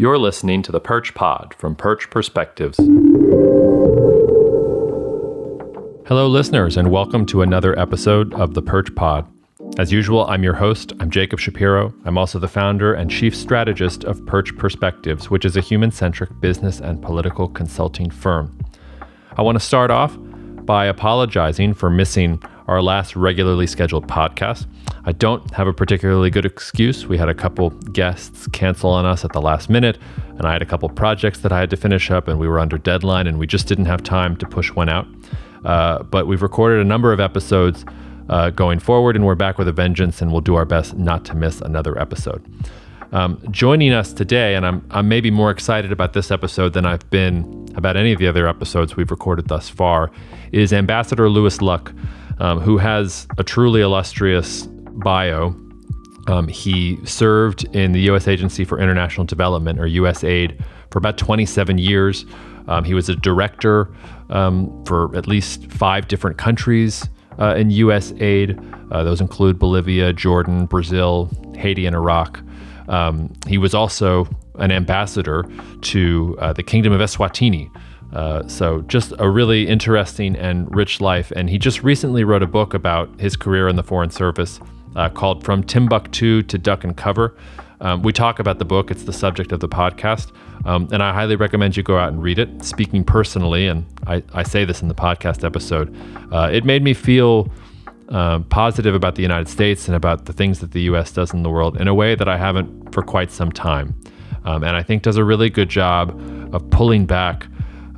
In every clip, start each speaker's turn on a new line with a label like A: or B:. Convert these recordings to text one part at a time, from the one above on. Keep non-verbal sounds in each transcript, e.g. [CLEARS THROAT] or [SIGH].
A: You're listening to the Perch Pod from Perch Perspectives. Hello, listeners, and welcome to another episode of the Perch Pod. As usual, I'm your host. I'm Jacob Shapiro. I'm also the founder and chief strategist of Perch Perspectives, which is a human centric business and political consulting firm. I want to start off by apologizing for missing our last regularly scheduled podcast. I don't have a particularly good excuse. We had a couple guests cancel on us at the last minute, and I had a couple projects that I had to finish up, and we were under deadline, and we just didn't have time to push one out. Uh, but we've recorded a number of episodes uh, going forward, and we're back with a vengeance, and we'll do our best not to miss another episode. Um, joining us today, and I'm, I'm maybe more excited about this episode than I've been about any of the other episodes we've recorded thus far, is Ambassador Lewis Lucke, um, who has a truly illustrious bio. Um, he served in the U.S. Agency for International Development, or USAID, for about 27 years. Um, he was a director um, for at least five different countries uh, in USAID. Uh, those include Bolivia, Jordan, Brazil, Haiti, and Iraq. Um, he was also an ambassador to uh, the Kingdom of Eswatini. Uh, so, just a really interesting and rich life. And he just recently wrote a book about his career in the Foreign Service uh, called From Timbuktu to Duck and Cover. Um, we talk about the book, it's the subject of the podcast. Um, and I highly recommend you go out and read it. Speaking personally, and I, I say this in the podcast episode, uh, it made me feel uh, positive about the United States and about the things that the U.S. does in the world in a way that I haven't for quite some time. Um, and I think does a really good job of pulling back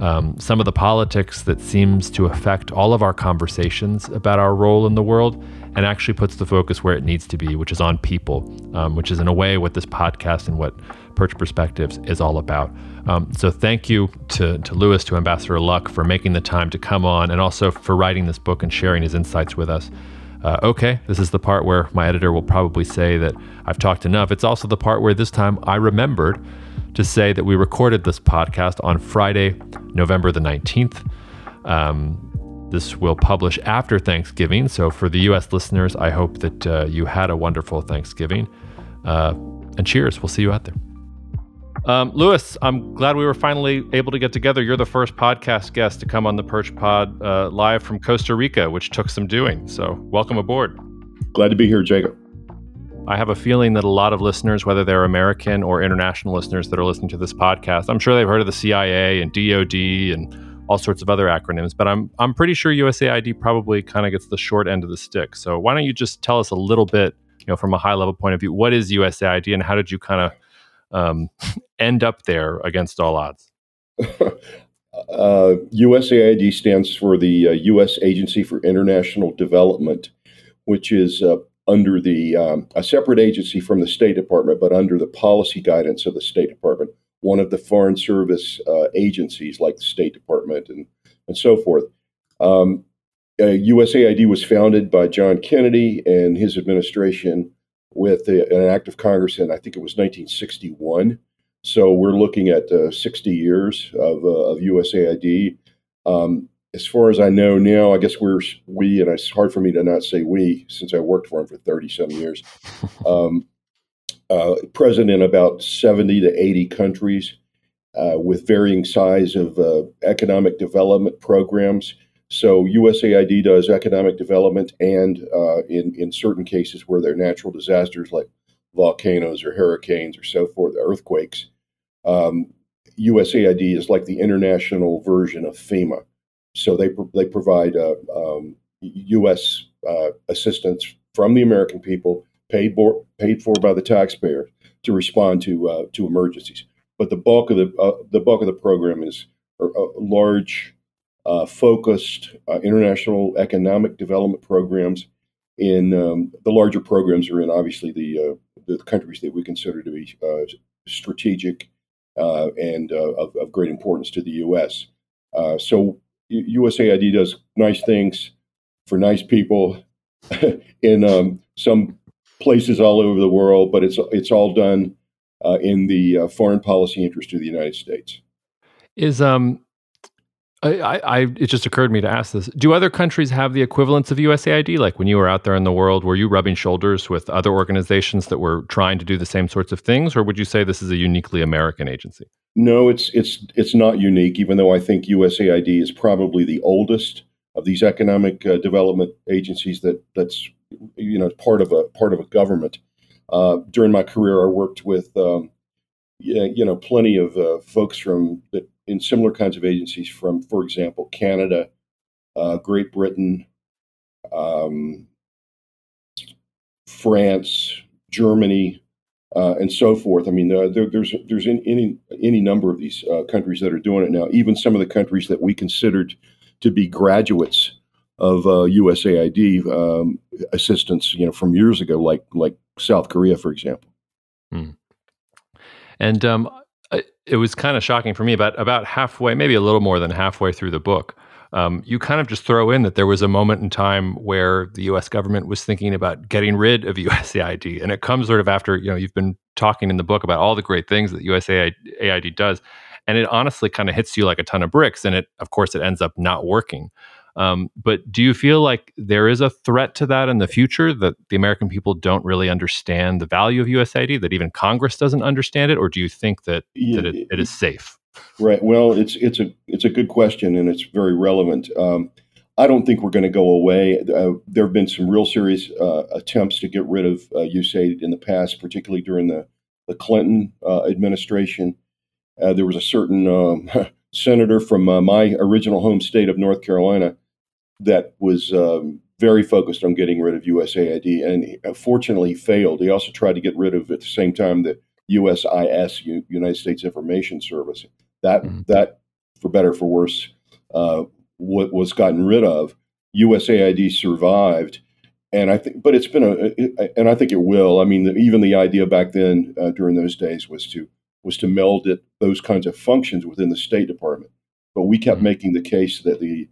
A: um, some of the politics that seems to affect all of our conversations about our role in the world and actually puts the focus where it needs to be, which is on people, um, which is in a way what this podcast and what Perch Perspectives is all about. Um, so thank you to, to Lewis, to Ambassador Lucke for making the time to come on and also for writing this book and sharing his insights with us. Uh, okay, this is the part where my editor will probably say that I've talked enough. It's also the part where this time I remembered to say that we recorded this podcast on Friday, November the 19th. Um, this will publish after Thanksgiving. So, for the US listeners, I hope that uh, you had a wonderful Thanksgiving. Uh, and cheers. We'll see you out there. Um, Lewis, I'm glad we were finally able to get together. You're the first podcast guest to come on the Perch Pod uh, live from Costa Rica, which took some doing. So, welcome aboard.
B: Glad to be here, Jacob.
A: I have a feeling that a lot of listeners, whether they're American or international listeners that are listening to this podcast, I'm sure they've heard of the CIA and DoD and all sorts of other acronyms, but I'm I'm pretty sure USAID probably kind of gets the short end of the stick. So why don't you just tell us a little bit, you know, from a high level point of view, what is USAID and how did you kind of um, [LAUGHS] end up there against all odds? [LAUGHS]
B: uh, USAID stands for the uh, U.S. Agency for International Development, which is uh, under the um, a separate agency from the State Department, but under the policy guidance of the State Department one of the Foreign Service uh, agencies like the State Department and, and so forth. Um, uh, USAID was founded by John Kennedy and his administration with a, an act of Congress in, I think it was 1961. So we're looking at uh, 60 years of, uh, of USAID. Um, as far as I know now, I guess we're we, and it's hard for me to not say we since I worked for him for 30 some years. [LAUGHS] Um, uh, present in about 70 to 80 countries uh, with varying size of uh, economic development programs. So USAID does economic development, and uh, in in certain cases where there are natural disasters like volcanoes or hurricanes or so forth, earthquakes, um, USAID is like the international version of FEMA. So they they provide uh, um, U.S. Uh, assistance from the American people paid for, paid for by the taxpayer to respond to uh, to emergencies. But the bulk of the uh, the bulk of the program is a, large, uh, focused uh, international economic development programs. In um, the larger programs are in obviously the uh, the countries that we consider to be uh, strategic and of, of, great importance to the U.S. so USAID does nice things for nice people [LAUGHS] in um, some places all over the world, but it's it's all done uh, in the uh, foreign policy interest of the United States.
A: Is um, I, I, it just occurred to me to ask this: Do other countries have the equivalents of USAID? Like when you were out there in the world, were you rubbing shoulders with other organizations that were trying to do the same sorts of things, or would you say this is a uniquely American agency?
B: No, it's it's it's not unique. Even though I think USAID is probably the oldest of these economic uh, development agencies that that's you know part of a part of a government. Uh, during my career, I worked with um, you know plenty of uh, folks from the in similar kinds of agencies from, for example, Canada, uh, Great Britain, um, France, Germany, uh, and so forth. I mean, there, there's there's any any number of these uh, countries that are doing it now. Even some of the countries that we considered to be graduates of USAID uh, um, assistance, you know, from years ago, like like South Korea, for example.
A: Hmm. And um, it was kind of shocking for me. About about halfway, maybe a little more than halfway through the book, um, you kind of just throw in that there was a moment in time where the U.S. government was thinking about getting rid of [LAUGHS] USAID, and it comes sort of after you know you've been talking in the book about all the great things that USAID does, and it honestly kind of hits you like a ton of bricks, and it of course it ends up not working. Um, but do you feel like there is a threat to that in the future that the American people don't really understand the value of USAID, that even Congress doesn't understand it, or do you think that, yeah, that it, it is safe?
B: Right. Well, it's it's a it's a good question and it's very relevant. Um, I don't think we're going to go away. Uh, there have been some real serious uh, attempts to get rid of uh, USAID in the past, particularly during the the Clinton uh, administration. Uh, there was a certain um, [LAUGHS] senator from uh, my original home state of North Carolina that was um, very focused on getting rid of USAID, and uh, fortunately failed. He also tried to get rid of at the same time the USIS, U- United States Information Service. That mm-hmm. that, for better for worse, uh, what was gotten rid of. USAID survived, and I think, but it's been a, it, and I think it will. I mean, the, even the idea back then uh, during those days was to was to meld it, those kinds of functions within the State Department. But we kept mm-hmm. making the case that the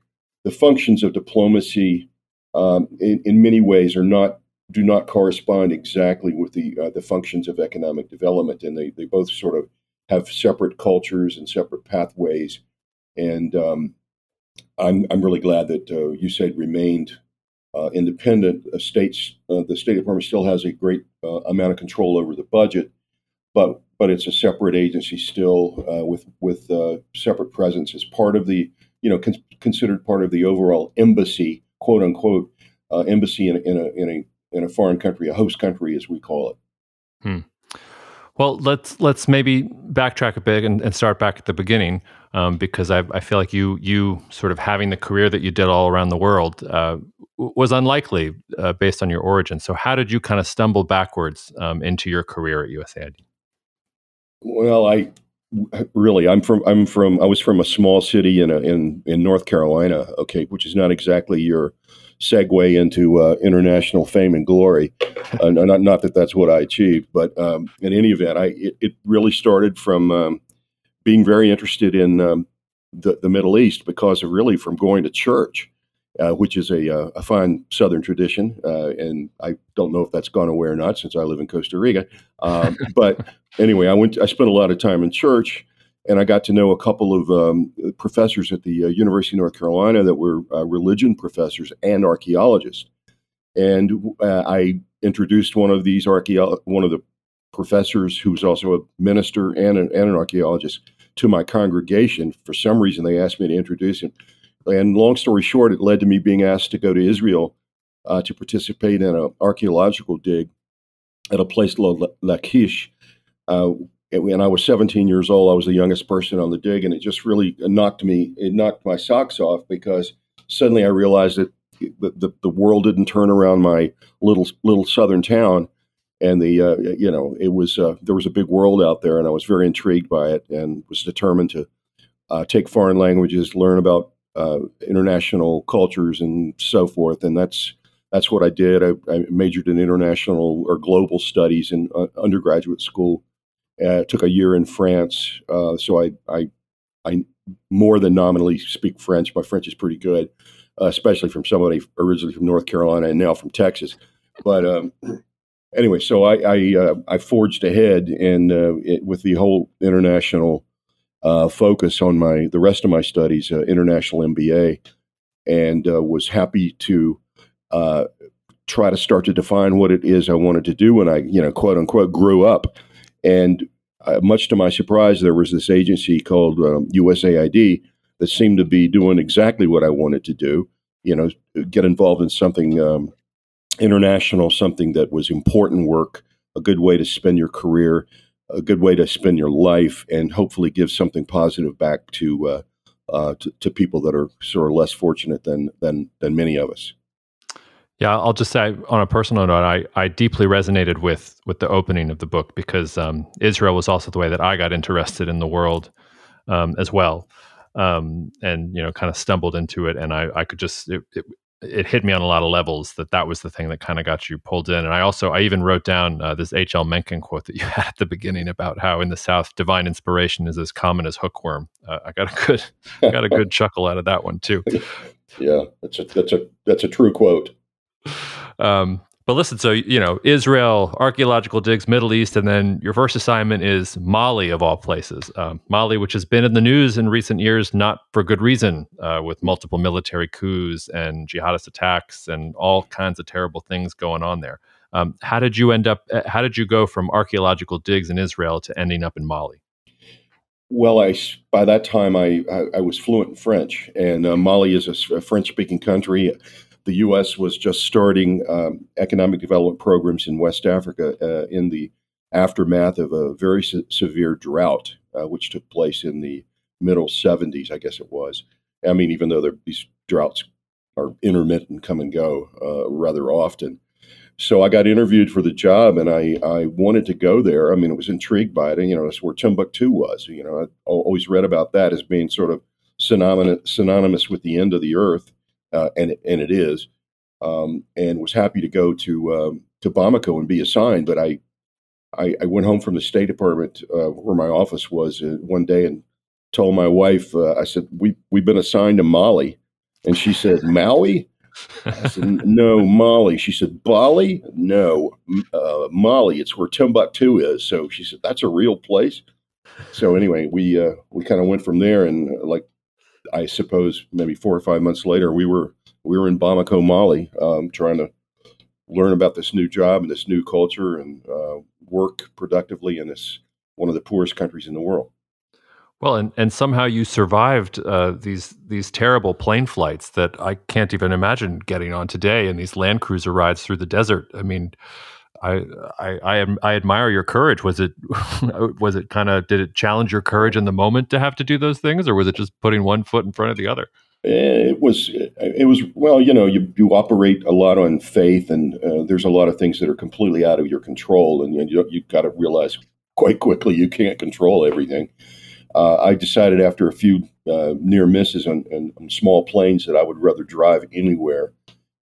B: the functions of diplomacy, um, in, in, many ways, are not do not correspond exactly with the uh, the functions of economic development, and they they both sort of have separate cultures and separate pathways. And um, I'm I'm really glad that uh, USAID remained uh, independent. states uh, the State Department still has a great uh, amount of control over the budget, but but it's a separate agency still uh, with with uh, separate presence as part of the you know con- considered part of the overall embassy quote unquote uh, embassy in a, in a in a in a foreign country a host country as we call it.
A: Hmm. Well, let's let's maybe backtrack a bit and, and start back at the beginning, um, because I, I, feel like you you sort of having the career that you did all around the world uh, was unlikely uh, based on your origin. So, how did you kind of stumble backwards um, into your career at USAID?
B: Well, I really I'm from I'm from I was from a small city in a, in in North Carolina, okay, which is not exactly your segue into uh, international fame and glory. Uh, not not that that's what I achieved, but um, in any event, I it, it really started from um, being very interested in um, the the Middle East because of really from going to church uh, which is a, uh, a, fine Southern tradition. Uh, and I don't know if that's gone away or not since I live in Costa Rica. Um, [LAUGHS] but anyway, I went. I spent a lot of time in church, and I got to know a couple of um, professors at the uh, University of North Carolina that were uh, religion professors and archaeologists. And I introduced one of these archaeo- one of the professors who was also a minister and an, and an archaeologist to my congregation. For some reason, they asked me to introduce him and long story short, it led to me being asked to go to Israel uh, to participate in an archaeological dig at a place called Lachish. Uh, when I was 17 years old, I was the youngest person on the dig, and it just really knocked me. It knocked my socks off because suddenly I realized that the, the, the world didn't turn around my little little southern town, and the uh, you know it was uh, there was a big world out there, and I was very intrigued by it, and was determined to uh, take foreign languages, learn about uh, international cultures and so forth. And that's that's what I did. I, I majored in international or global studies in uh, undergraduate school. Uh, took a year in France, uh, so I, I I more than nominally speak French. My French is pretty good, uh, especially from somebody originally from North Carolina and now from Texas. But um, anyway, so I I, uh, I forged ahead and it, with the whole international uh, focus on my the rest of my studies, uh, international MBA, and uh, was happy to uh, try to start to define what it is I wanted to do when I, you know, quote unquote, grew up. And uh, much to my surprise, there was this agency called um, USAID that seemed to be doing exactly what I wanted to do. You know, get involved in something um, international, something that was important work, a good way to spend your career, a good way to spend your life, and hopefully give something positive back to uh, uh, to, to, people that are sort of less fortunate than than than many of us.
A: Yeah, I'll just say on a personal note, I, I deeply resonated with with the opening of the book because um, Israel was also the way that I got interested in the world um, as well, um, and you know, kind of stumbled into it, and I, I could just it, it, it, hit me on a lot of levels that that was the thing that kind of got you pulled in, and I also I even wrote down uh, this H. L. Mencken quote that you [LAUGHS] had at the beginning about how in the South divine inspiration is as common as hookworm. Uh, I got a good [LAUGHS] I got a good chuckle out of that one too.
B: Yeah, that's a that's a that's a true quote.
A: Um, but listen, so you know, Israel, archaeological digs, Middle East, and then your first assignment is Mali, of all places. Um, Mali, which has been in the news in recent years, not for good reason, uh, with multiple military coups and jihadist attacks and all kinds of terrible things going on there. Um, how did you end up? Uh, how did you go from archaeological digs in Israel to ending up in Mali?
B: Well, I by that time I I, I was fluent in French, and uh, Mali is a, a French-speaking country the U.S. was just starting um, economic development programs in West Africa uh, in the aftermath of a very se- severe drought, uh, which took place in the middle 70s, I guess it was. I mean, even though these droughts are intermittent, come and go uh, rather often. So I got interviewed for the job, and I, I wanted to go there. I mean, I was intrigued by it. And, you know, that's where Timbuktu was. You know, I always read about that as being sort of synonymous, synonymous with the end of the earth uh, and and it is, um, and was happy to go to um, to Bamako and be assigned. But I, I, I went home from the State Department uh, where my office was uh, one day and told my wife, uh, I said we we've been assigned to Mali, and she said Maui. I said no Mali. She said Bali. No uh, Mali. It's where Timbuktu is. So she said that's a real place. So anyway, we uh, we kind of went from there, and like I suppose maybe four or five months later, we were we were in Bamako, Mali, um, trying to learn about this new job and this new culture and uh, work productively in this one of the poorest countries in the world.
A: Well, and, and somehow you survived uh, these these terrible plane flights that I can't even imagine getting on today, and these Land Cruiser rides through the desert. I mean, I, I I I admire your courage. Was it [LAUGHS] was it kind of did it challenge your courage in the moment to have to do those things, or was it just putting one foot in front of the other?
B: Eh, it was it was well, you know, you you operate a lot on faith, and uh, there's a lot of things that are completely out of your control, and you you got to realize quite quickly you can't control everything. Uh, I decided after a few uh, near misses on, on, on small planes that I would rather drive anywhere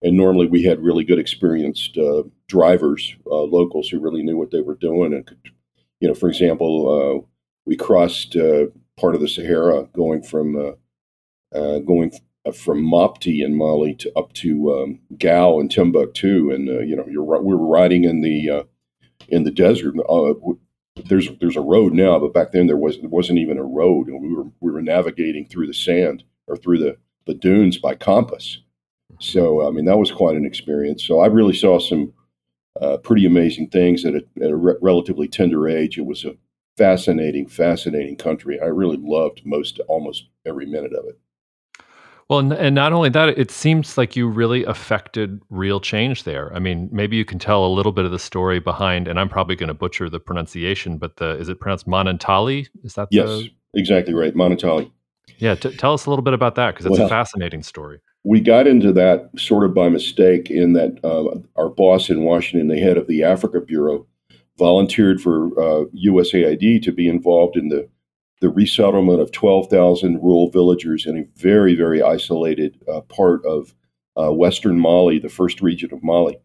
B: and normally we had really good experienced uh, drivers, uh, locals who really knew what they were doing, and could, you know, for example, uh, we crossed uh, part of the Sahara going from uh, uh, going from Mopti in Mali to up to um, Gao and Timbuktu, and you know, we were riding in the in the desert. there's there's a road now, but back then there was there wasn't even a road, and we were we were navigating through the sand or through the the dunes by compass so, I mean, that was quite an experience. So, I really saw some uh, pretty amazing things at a, at a re- relatively tender age. It was a fascinating, fascinating country. I really loved most, almost every minute of it.
A: Well, and not only that, it seems like you really affected real change there. I mean, maybe you can tell a little bit of the story behind, and I'm probably going to butcher the pronunciation, but the is it pronounced Manantali? Is that
B: yes, the... exactly right, Manantali.
A: Yeah, t- tell us a little bit about that because it's well, a fascinating story
B: we got into that sort of by mistake in that uh, our boss in Washington, the head of the Africa Bureau, volunteered for uh, USAID to be involved in the, the resettlement of 12,000 rural villagers in a very, very isolated uh, part of uh, Western Mali, the first region of Mali.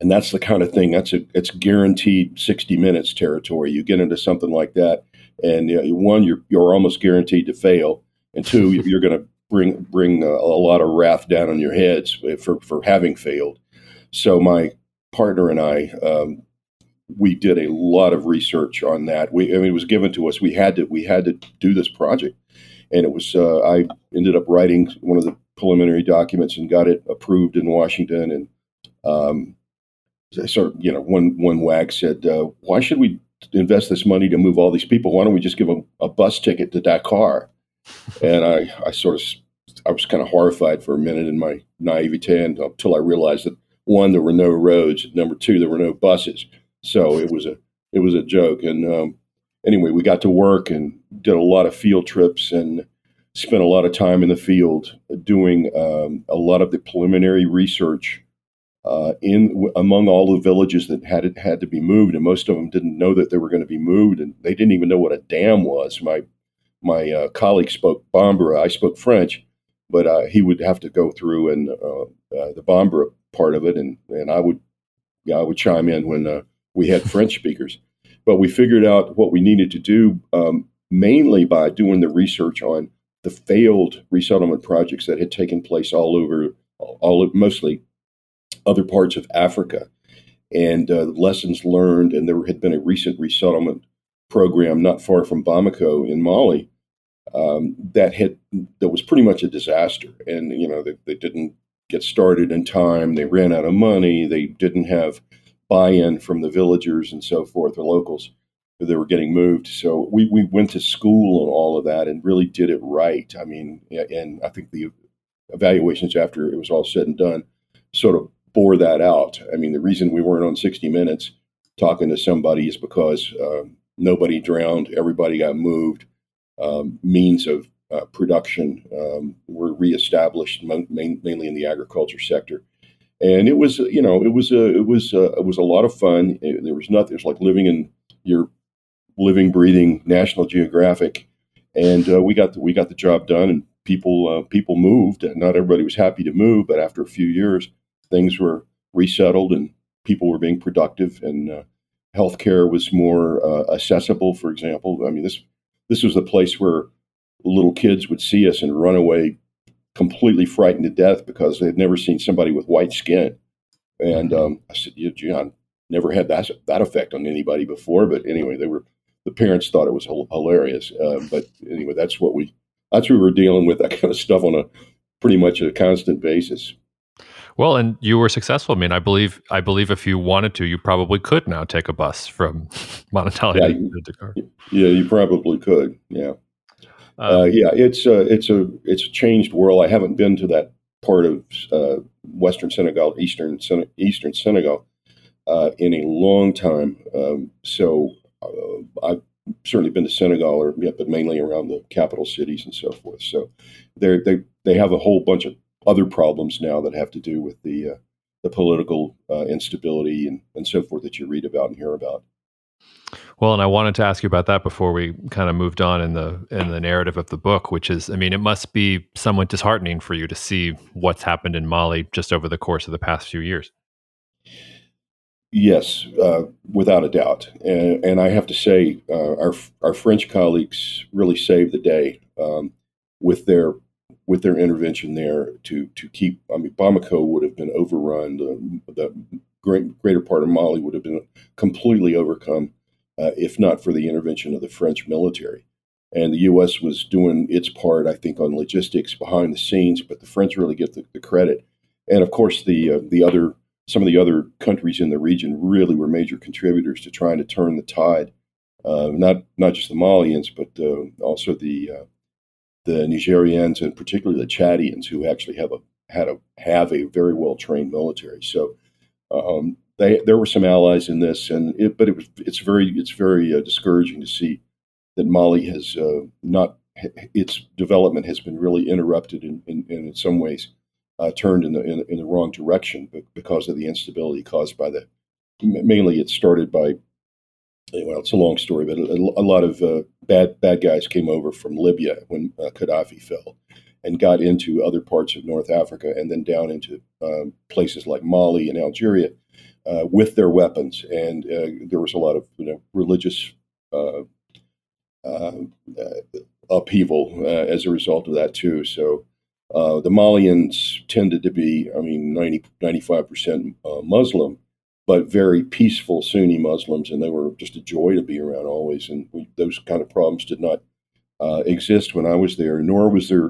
B: And that's the kind of thing that's a it's guaranteed 60 minutes territory. You get into something like that, and one, you're, you're almost guaranteed to fail. And two, [LAUGHS] you're going to bring bring a, a, lot of wrath down on your heads for for having failed. So my partner and I um, we did a lot of research on that. We, I mean, it was given to us. We had to, we had to do this project, and it was. Uh, I ended up writing one of the preliminary documents and got it approved in Washington. And um, sort you know, one one wag said, uh, "Why should we invest this money to move all these people? Why don't we just give them a bus ticket to Dakar?" And I, I sort of, I was kind of horrified for a minute in my naivete until I realized that one, there were no roads. and Number two, there were no buses. So it was a it was a joke. And um, anyway, we got to work and did a lot of field trips and spent a lot of time in the field doing um, a lot of the preliminary research uh, in among all the villages that had had to be moved, and most of them didn't know that they were going to be moved, and they didn't even know what a dam was. My my uh, colleague spoke Bambara, I spoke French, but uh, he would have to go through and uh, uh, the Bambara part of it, and and I would, yeah, I would chime in when uh, we had French speakers. But we figured out what we needed to do um, mainly by doing the research on the failed resettlement projects that had taken place all over, all mostly other parts of Africa, and uh, lessons learned. And there had been a recent resettlement program not far from Bamako in Mali um, that had that was pretty much a disaster. And you know they, they didn't get started in time. They ran out of money. They didn't have buy-in from the villagers and so forth, the locals they were getting moved. So we, we went to school and all of that and really did it right. I mean, and I think the evaluations after it was all said and done sort of bore that out. I mean, the reason we weren't on 60 Minutes talking to somebody is because uh, nobody drowned, everybody got moved. Um, means of uh, production um, were reestablished main, mainly in the agriculture sector, and it was you know it was a it was a, it was a lot of fun. It, there was nothing. It was like living in your living, breathing National Geographic, and uh, we got the, we got the job done, and people uh, people moved. Not everybody was happy to move, but after a few years, things were resettled, and people were being productive, and uh, healthcare was more uh, accessible. For example, I mean this this was the place where little kids would see us and run away completely frightened to death because they had never seen somebody with white skin. And mm-hmm. um, I said, yeah, John, never had that that effect on anybody before. But anyway, they were the parents thought it was hilarious. Uh, but anyway, that's what we that's what we were dealing with that kind of stuff on a pretty much a constant basis.
A: Well, and you were successful. I mean, I believe I believe if you wanted to, you probably could now take a bus from [LAUGHS] Manantali
B: yeah,
A: to Dakar.
B: Yeah, you probably could. Yeah, uh, uh, yeah. It's a it's a it's a changed world. I haven't been to that part of uh, Western Senegal, Eastern Eastern Senegal, uh, in a long time. Um, so uh, I've certainly been to Senegal, or yeah, but mainly around the capital cities and so forth. So they they they have a whole bunch of other problems now that have to do with the uh, the political uh, instability and, and so forth that you read about and hear about.
A: Well, and I wanted to ask you about that before we kind of moved on in the in the narrative of the book, which is, I mean, it must be somewhat disheartening for you to see what's happened in Mali just over the course of the past few years.
B: Yes, uh, without a doubt, and, and, I have to say, uh, our our French colleagues really saved the day um, with their with their intervention there to to keep. I mean, Bamako would have been overrun. The, the great, greater part of Mali would have been completely overcome uh, if not for the intervention of the French military. And the U.S. was doing its part, I think, on logistics behind the scenes, but the French really get the, the credit. And of course, the uh, the other some of the other countries in the region really were major contributors to trying to turn the tide. Uh, not not just the Malians, but uh, also the uh, the Nigerians and particularly the Chadians, who actually have a had a have a very well trained military. So um, they, there were some allies in this, and it, but it was it's very it's very uh, discouraging to see that Mali has uh, not its development has been really interrupted in, in, in some ways uh, turned in the in, in, the wrong direction because of the instability caused by the mainly it started by well it's a long story but a, a lot of uh, bad bad guys came over from Libya when uh, Gaddafi fell and got into other parts of North Africa and then down into um, places like Mali and Algeria uh, with their weapons. And uh, there was a lot of you know religious uh, uh, upheaval as a result of that too. So the Malians tended to be, I mean, 90, 95% Muslim, but very peaceful Sunni Muslims, and they were just a joy to be around always. And we, those kind of problems did not uh, exist when I was there, nor was there,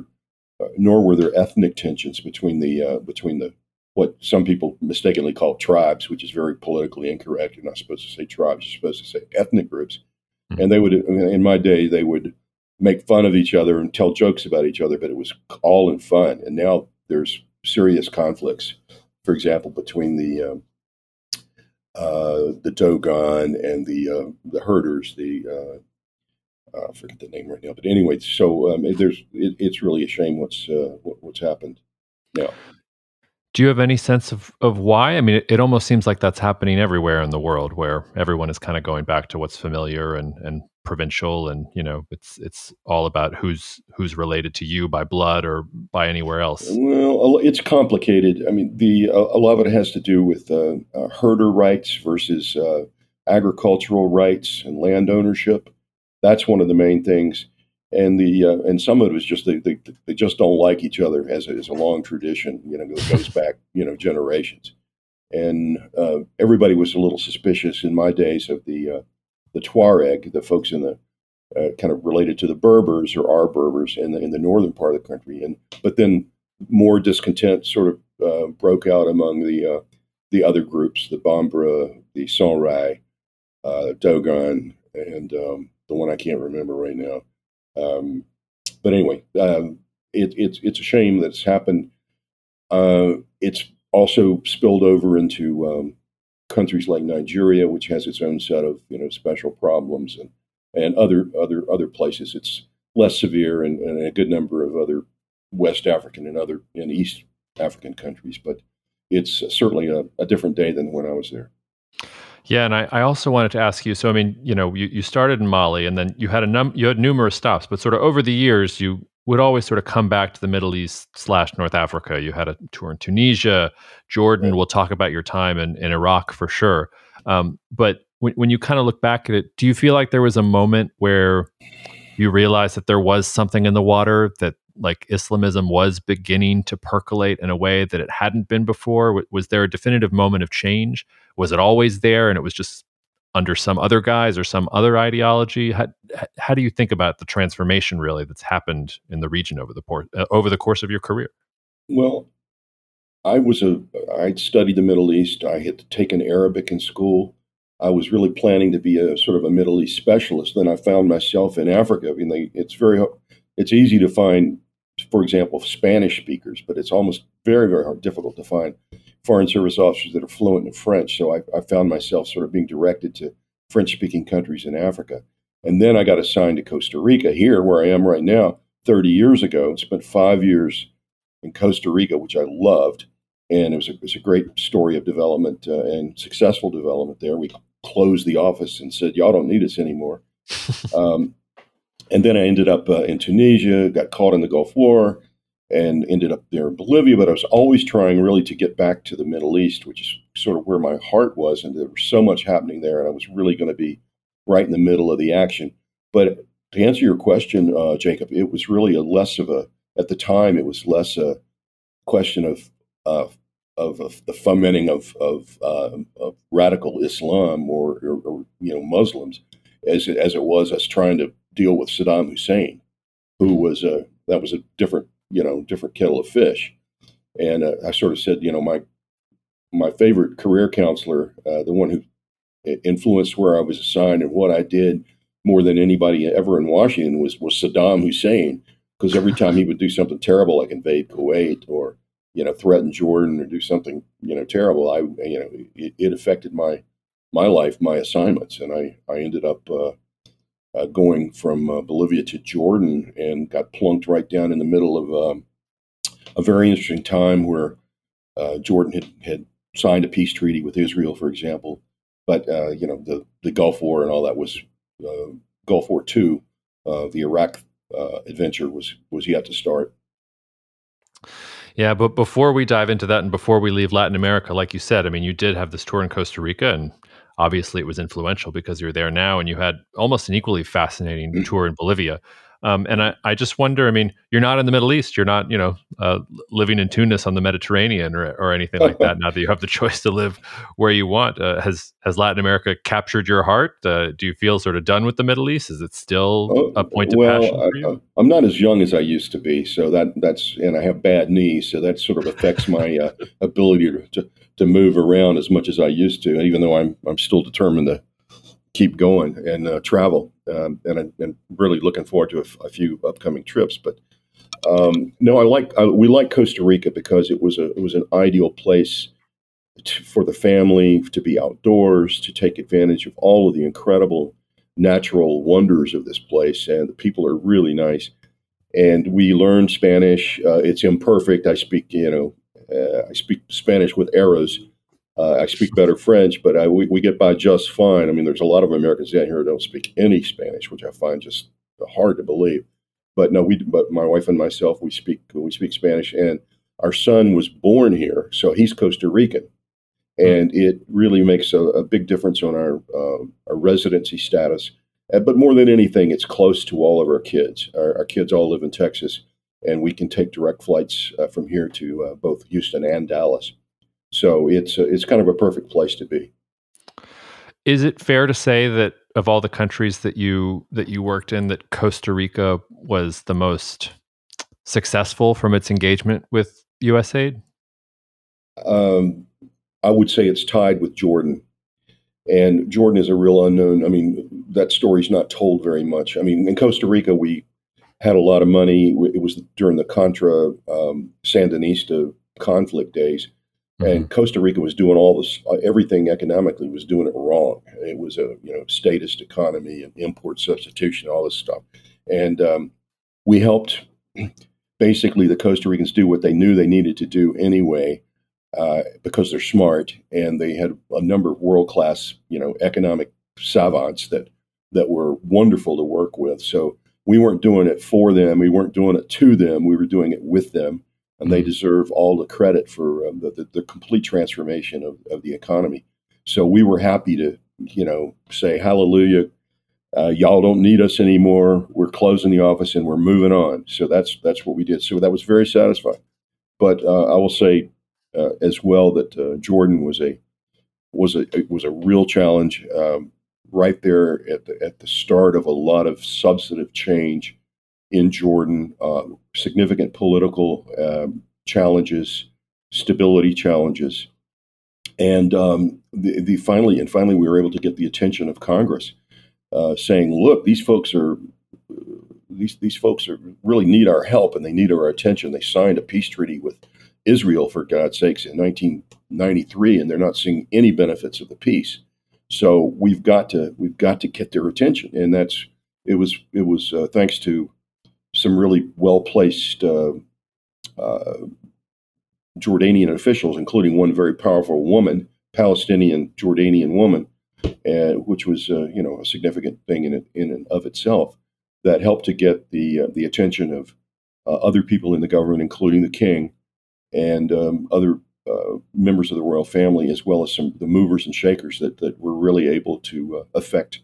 B: uh, nor were there ethnic tensions between the uh, between the what some people mistakenly call tribes, which is very politically incorrect. You're not supposed to say tribes; you're supposed to say ethnic groups. Mm-hmm. And they would, in my day, they would make fun of each other and tell jokes about each other, but it was all in fun. And now there's serious conflicts, for example, between the um, uh, the Dogon and the uh, the herders, the uh, uh, I forget the name right now, but anyway, so um, there's it, it's really a shame what's uh, what, what's happened now.
A: Do you have any sense of, of why? I mean, it, it, almost seems like that's happening everywhere in the world, where everyone is kind of going back to what's familiar and, and provincial, and you know, it's it's all about who's who's related to you by blood or by anywhere else.
B: Well, it's complicated. I mean, the a lot of it has to do with uh, uh, herder rights versus uh, agricultural rights and land ownership. That's one of the main things and the uh, and some of it was just they, they, they just don't like each other as a, as a long tradition you know goes back you know generations and uh, everybody was a little suspicious in my days of the the Tuareg the folks in the uh, kind of related to the Berbers or our Berbers in the in the northern part of the country and but then more discontent sort of uh, broke out among the uh, the other groups the Bambara the Songhai Dogon and um, the one I can't remember right now um, but anyway, um, it, it's it's a shame that it's happened. Uh, it's also spilled over into um, countries like Nigeria, which has its own set of you know special problems, and and other other other places. It's less severe, and, and a good number of other West African and other and East African countries. But it's certainly a, a different day than when I was there.
A: Yeah, and I, I also wanted to ask you. So, I mean, you know, you, you started in Mali, and then you had a num you had numerous stops, but sort of over the years, you would always sort of come back to the Middle East slash North Africa. You had a tour in Tunisia, Jordan. We'll talk about your time in, in Iraq for sure. Um, but when, when you kind of look back at it, do you feel like there was a moment where you realized that there was something in the water that like Islamism was beginning to percolate in a way that it hadn't been before? Was there a definitive moment of change? Was it always there and it was just under some other guise or some other ideology? How, how do you think about the transformation really that's happened in the region over the por- uh, over the course of your career?
B: Well, I was a I'd studied the Middle East. I had taken Arabic in school. I was really planning to be a sort of a Middle East specialist. Then I found myself in Africa. I mean, they, it's very it's easy to find, for example, Spanish speakers, but it's almost very very hard, difficult to find foreign service officers that are fluent in French. So I, I found myself sort of being directed to French speaking countries in Africa. And then I got assigned to Costa Rica, here where I am right now, 30 years ago. Spent five years in Costa Rica, which I loved. And it was a, it was a great story of development uh, and successful development there. We closed the office and said, Y'all don't need us anymore. [LAUGHS] um, and then I ended up uh, in Tunisia, got caught in the Gulf War, and ended up there in Bolivia. But I was always trying really to get back to the Middle East, which is sort of where my heart was. And there was so much happening there, and I was really going to be right in the middle of the action. But to answer your question, uh, Jacob, it was really a less of a, at the time, it was less a question of, uh, of, of, the fomenting of, of, uh, of radical Islam or, or, or, you know Muslims, as it, as it was us trying to deal with Saddam Hussein, who was a that was a different you know different kettle of fish. And uh, I sort of said, you know, my my favorite career counselor, uh, the one who influenced where I was assigned and what I did more than anybody ever in Washington was was Saddam Hussein. Because every time he would do something terrible, like invade Kuwait or you know threaten Jordan or do something you know terrible, I you know it, it affected my my life, my assignments, and I I ended up uh, uh, going from uh, Bolivia to Jordan and got plunked right down in the middle of um, a very interesting time where uh, Jordan had, had signed a peace treaty with Israel, for example. But, uh, you know, the, the Gulf War and all that was uh, Gulf War II. Uh, the Iraq adventure was, was yet to start.
A: Yeah, but before we dive into that and before we leave Latin America, like you said, I mean, you did have this tour in Costa Rica and obviously it was influential because you're there now and you had almost an equally fascinating mm. tour in Bolivia. Um, and I, I just wonder. I mean, you're not in the Middle East. You're not, you know, uh, living in Tunis on the Mediterranean or, or anything like that. [LAUGHS] Now that you have the choice to live where you want, uh, has has Latin America captured your heart? Uh, do you feel sort of done with the Middle East? Is it still oh, a point of
B: well,
A: passion for you?
B: I, am not as young as I used to be, so that that's and I have bad knees, so that sort of affects my uh, [LAUGHS] ability to, to to move around as much as I used to. Even though I'm I'm still determined to keep going and uh, travel. Um, and I'm really looking forward to a, few upcoming trips. But um, no, I like I, we like Costa Rica because it was a it was an ideal place to, for the family to be outdoors, to take advantage of all of the incredible natural wonders of this place, and the people are really nice. And we learned Spanish. Uh, it's imperfect. I speak, you know, uh, I speak Spanish with errors. uh, I speak better French, but I, we, we get by just fine. I mean, there's a lot of Americans down here who don't speak any Spanish, which I find just hard to believe. But no, we. But my wife and myself, we speak we speak Spanish, and our son was born here, so he's Costa Rican, and it really makes a, a big difference on our uh, our residency status. Uh, but more than anything, it's close to all of our kids. Our, our kids all live in Texas, and we can take direct flights uh, from here to uh, both Houston and Dallas. So it's a, it's kind of a perfect place to be.
A: Is it fair to say that of all the countries that you that you worked in, that Costa Rica was the most successful from its engagement with USAID?
B: Um, I would say it's tied with Jordan. And Jordan is a real unknown. I mean, that story's not told very much. I mean, in Costa Rica, we had a lot of money. It was during the Contra um, Sandinista conflict days. Mm-hmm. And Costa Rica was doing all this, uh, everything economically was doing it wrong. It was a you know statist economy and import substitution, all this stuff. And um, we helped basically the Costa Ricans do what they knew they needed to do anyway, uh, because they're smart and they had a number of world class you know economic savants that that were wonderful to work with. So we weren't doing it for them, we weren't doing it to them, we were doing it with them and they mm-hmm. deserve all the credit for um, the, the, the, complete transformation of, of the economy. So we were happy to, you know, say hallelujah. Uh, y'all don't need us anymore. We're closing the office and we're moving on. So that's that's what we did. So that was very satisfying. But uh, I will say uh, as well that uh, Jordan was a was a was a real challenge um, right there at the, at the start of a lot of substantive change in Jordan, uh, significant political um, challenges, stability challenges, and um, the, the, finally and finally we were able to get the attention of Congress, uh, saying, "Look, these folks are." These, these folks are, really need our help and they need our attention. They signed a peace treaty with Israel, for God's sakes, in 1993, and they're not seeing any benefits of the peace. So we've got to we've got to get their attention, and that's it was it was uh, thanks to some really well placed uh, uh, Jordanian officials, including one very powerful woman, Palestinian Jordanian woman, which was uh, you know a significant thing in it, in and of itself that helped to get the uh, the attention of uh, other people in the government, including the king and um, other uh, members of the royal family, as well as some the movers and shakers that that were really able to affect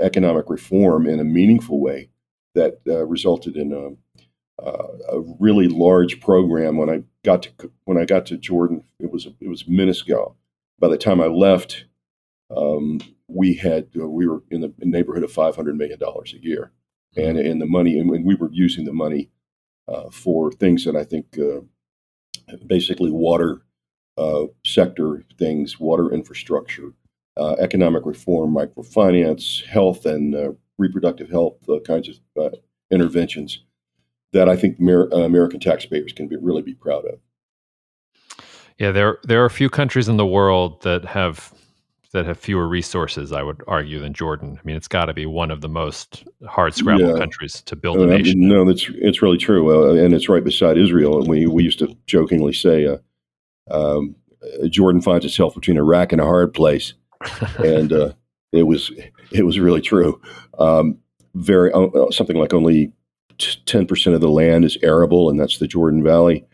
B: economic reform in a meaningful way that uh, resulted in a, a, really large program. When I got to when I got to Jordan, it was it was minuscule. By the time I left, um, we had uh, we were in the neighborhood of five hundred million dollars a year, and and the money and we were using the money uh, for things that I think uh, basically water uh, sector things, water infrastructure, uh, economic reform, microfinance, health and uh, reproductive health kinds of uh, interventions that I think Amer- uh, American taxpayers can be, really be proud of.
A: Yeah, there there are a few countries in the world that have that have fewer resources, I would argue, than Jordan. I mean, it's got to be one of the most hard scrabble yeah. countries to build a nation.
B: no, that's it's really true, uh, and it's right beside Israel. And we we used to jokingly say, uh, um, Jordan finds itself between a rack and a hard place, and uh, [LAUGHS] it was it was really true. Um, very uh, uh something like only ten percent of the land is arable, and that's the Jordan Valley.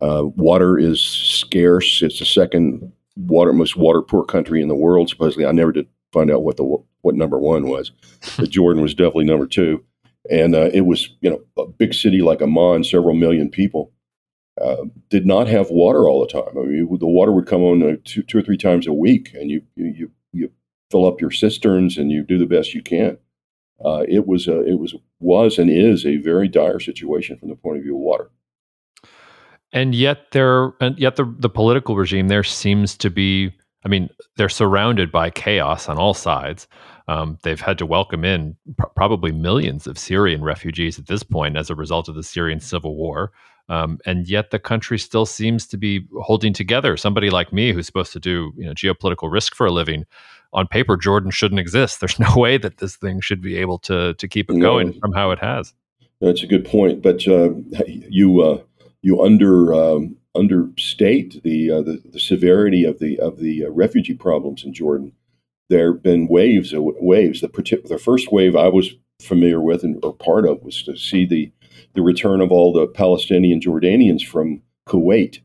B: Uh, water is scarce. It's the second water most water poor country in the world. Supposedly, I never did find out what the what number one was, [LAUGHS] but Jordan was definitely number two. and uh, it was you know a big city like Amman, several million people, uh, did not have water all the time. I mean, the water would come on uh, two, two or three times a week, and you you you fill up your cisterns and you do the best you can. Uh, it was a, it was was and is a very dire situation from the point of view of water.
A: And yet there and yet the the political regime there seems to be I mean, they're surrounded by chaos on all sides. Um, they've had to welcome in pr- probably millions of Syrian refugees at this point as a result of the Syrian civil war. Um, and yet the country still seems to be holding together. Somebody like me, who's supposed to do you know geopolitical risk for a living, on paper Jordan shouldn't exist. There's [LAUGHS] no way that this thing should be able to to keep it no, going from how it has.
B: That's a good point, but uh, you uh, you under um, understate the, uh, the, the severity of the of the uh, refugee problems in Jordan. There have been waves of waves. The first wave I was familiar with and or part of was to see the the return of all the Palestinian Jordanians from Kuwait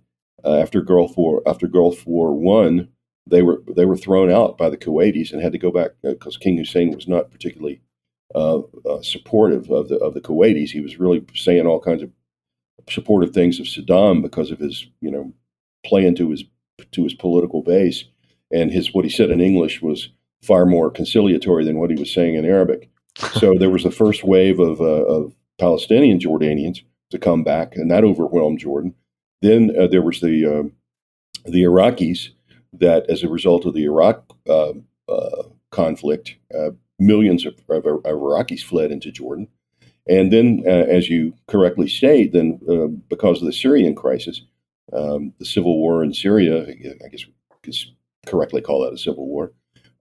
B: uh, after Gulf War after Gulf War One. They were they were thrown out by the Kuwaitis and had to go back because uh, King Hussein was not particularly uh, supportive of the of the Kuwaitis. He was really saying all kinds of supportive things of Saddam because of his, you know, play into his to his political base, and his what he said in English was far more conciliatory than what he was saying in Arabic. so [LAUGHS] there was the first wave of, uh, of Palestinian Jordanians to come back, and that overwhelmed Jordan. Then uh, there was the uh, the Iraqis that, as a result of the Iraq uh, uh, conflict, uh, millions of, of, of Iraqis fled into Jordan. And then, uh, as you correctly state, then uh, because of the Syrian crisis, um, the civil war in Syria, I guess we could correctly call that a civil war.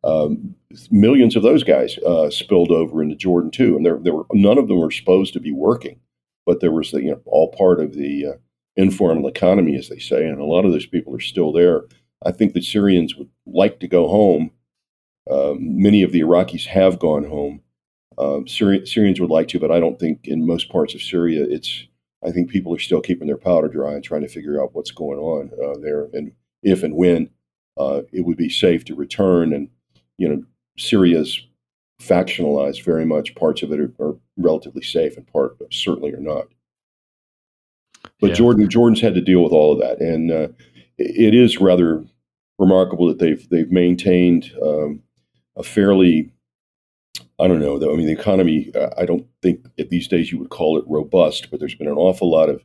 B: Um, millions of those guys uh, spilled over into Jordan too, and there, there were none of them were supposed to be working, but there was the, you know all part of the uh, informal economy, as they say, and a lot of those people are still there. I think the Syrians would like to go home. Um, many of the Iraqis have gone home, um, Syri- Syrians would like to, but I don't think in most parts of Syria it's. I think people are still keeping their powder dry and trying to figure out what's going on uh, there, and if and when uh, it would be safe to return. And you know, Syria's factionalized very much. Parts of it are, are relatively safe, and part certainly are not. But yeah. Jordan, Jordan's had to deal with all of that, and uh, it is rather remarkable that they've they've maintained um, a fairly I don't know. I mean, the economy. Uh, I don't think at these days you would call it robust, but there's been an awful lot of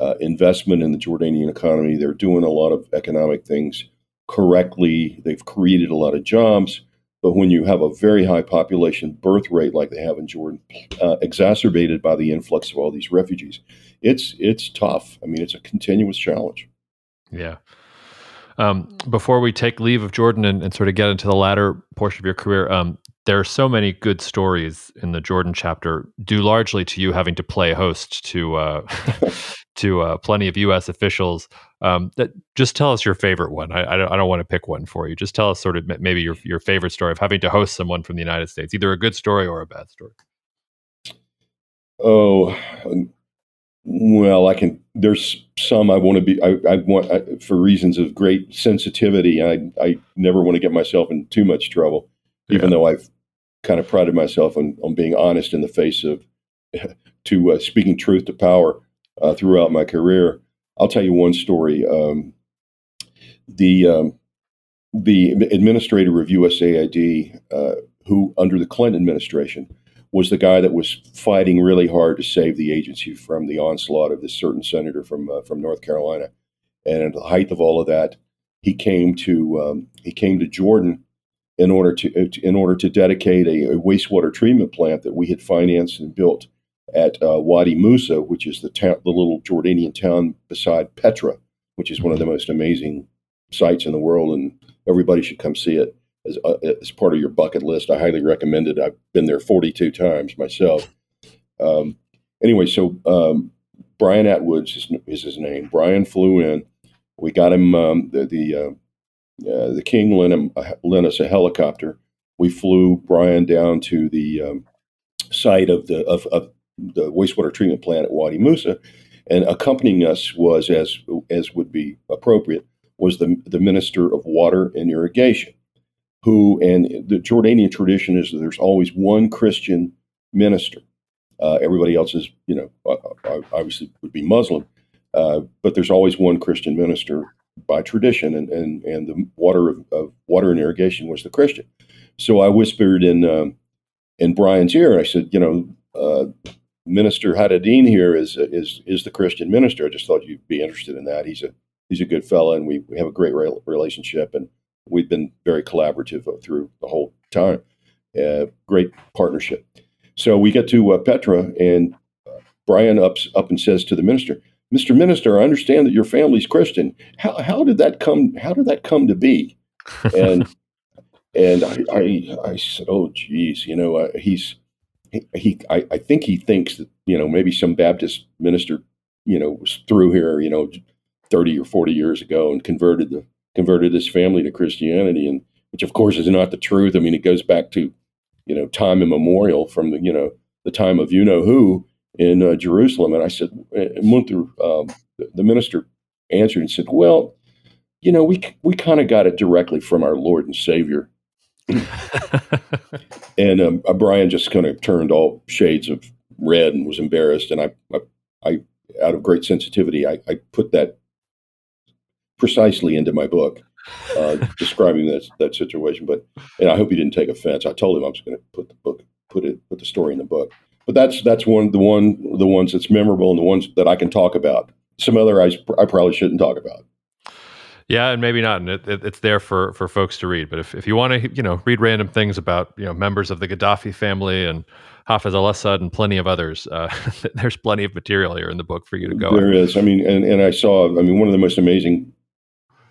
B: uh, investment in the Jordanian economy. They're doing a lot of economic things correctly. They've created a lot of jobs. But when you have a very high population birth rate like they have in Jordan, uh, exacerbated by the influx of all these refugees, it's it's tough. I mean, it's a continuous challenge.
A: Yeah. Um, before we take leave of Jordan and, and, sort of get into the latter portion of your career, um, there are so many good stories in the Jordan chapter, due largely to you having to play host to uh, [LAUGHS] to uh, plenty of U.S. officials. Um, that just tell us your favorite one. I, I, don't, don't want to pick one for you. Just tell us sort of maybe your your favorite story of having to host someone from the United States, either a good story or a bad story.
B: Oh, well, I can. There's some I want to be. I, I want I, for reasons of great sensitivity. I I never want to get myself in too much trouble even yeah. though I've kind of prided myself on, on being honest in the face of [LAUGHS] to uh, speaking truth to power uh, throughout my career. I'll tell you one story. Um, the um, the administrator of USAID, uh, who under the Clinton administration was the guy that was fighting really hard to save the agency from the onslaught of this certain senator from uh, from North Carolina, and at the height of all of that, he came to um, he came to Jordan in order to uh, in order to dedicate a, a wastewater treatment plant that we had financed and built at uh, Wadi Musa, which is the the little Jordanian town beside Petra, which is one of the most amazing sites in the world, and everybody should come see it as, uh, as part of your bucket list. I highly recommend it. I've been there 42 times myself. Um, anyway, so um, Brian Atwoods is, is, his name. Brian flew in. We got him um, the, the uh, uh, the King lent, him, uh, lent us a helicopter. We flew Brian down to the um, site of the of, of, the wastewater treatment plant at Wadi Musa, and accompanying us was, as as would be appropriate, was the the Minister of Water and Irrigation, who and the Jordanian tradition is that there's always one Christian minister Uh, everybody else is, you know, obviously would be Muslim, uh, but there's always one Christian minister by tradition, and and, and the water of, of water and irrigation was the Christian. So I whispered in um, in Brian's ear, I said, you know, uh, Minister Haddadin here is is is the Christian minister. I just thought you'd be interested in that. He's a he's a good fella, and we, we have a great re- relationship, and we've been very collaborative through the whole time. Uh, great partnership. So we get to uh, Petra, and uh, Brian ups up and says to the minister, "Mr. Minister, I understand that your family's Christian. How how did that come? How did that come to be?" And [LAUGHS] and I, I, I said, "Oh, geez, you know, uh, he's he, he I, I think he thinks that you know maybe some Baptist minister you know was through here you know 30 or 40 years ago and converted the converted his family to Christianity and which of course is not the truth. I mean, it goes back to you know time immemorial from the you know the time of you know who in uh, Jerusalem. And I said, and went through um, the, the minister answered and said, well, you know, we we kind of got it directly from our Lord and Savior [LAUGHS] and um, uh, Brian just kind of turned all shades of red and was embarrassed. And I, I, I out of great sensitivity, I, I, put that precisely into my book, uh, [LAUGHS] describing that that situation. But and I hope he didn't take offense. I told him I was going to put the book, put it, put the story in the book. But that's that's one the one the ones that's memorable and the ones that I can talk about. Some other I, I probably shouldn't talk about.
A: Yeah, and maybe not. And it, it, it's there for for folks to read. But if, if you want to, you know, read random things about you know members of the Gaddafi family and Hafez al-Assad and plenty of others, uh, [LAUGHS] there's plenty of material here in the book for you to go.
B: There is. I mean, and and I saw. I mean, one of the most amazing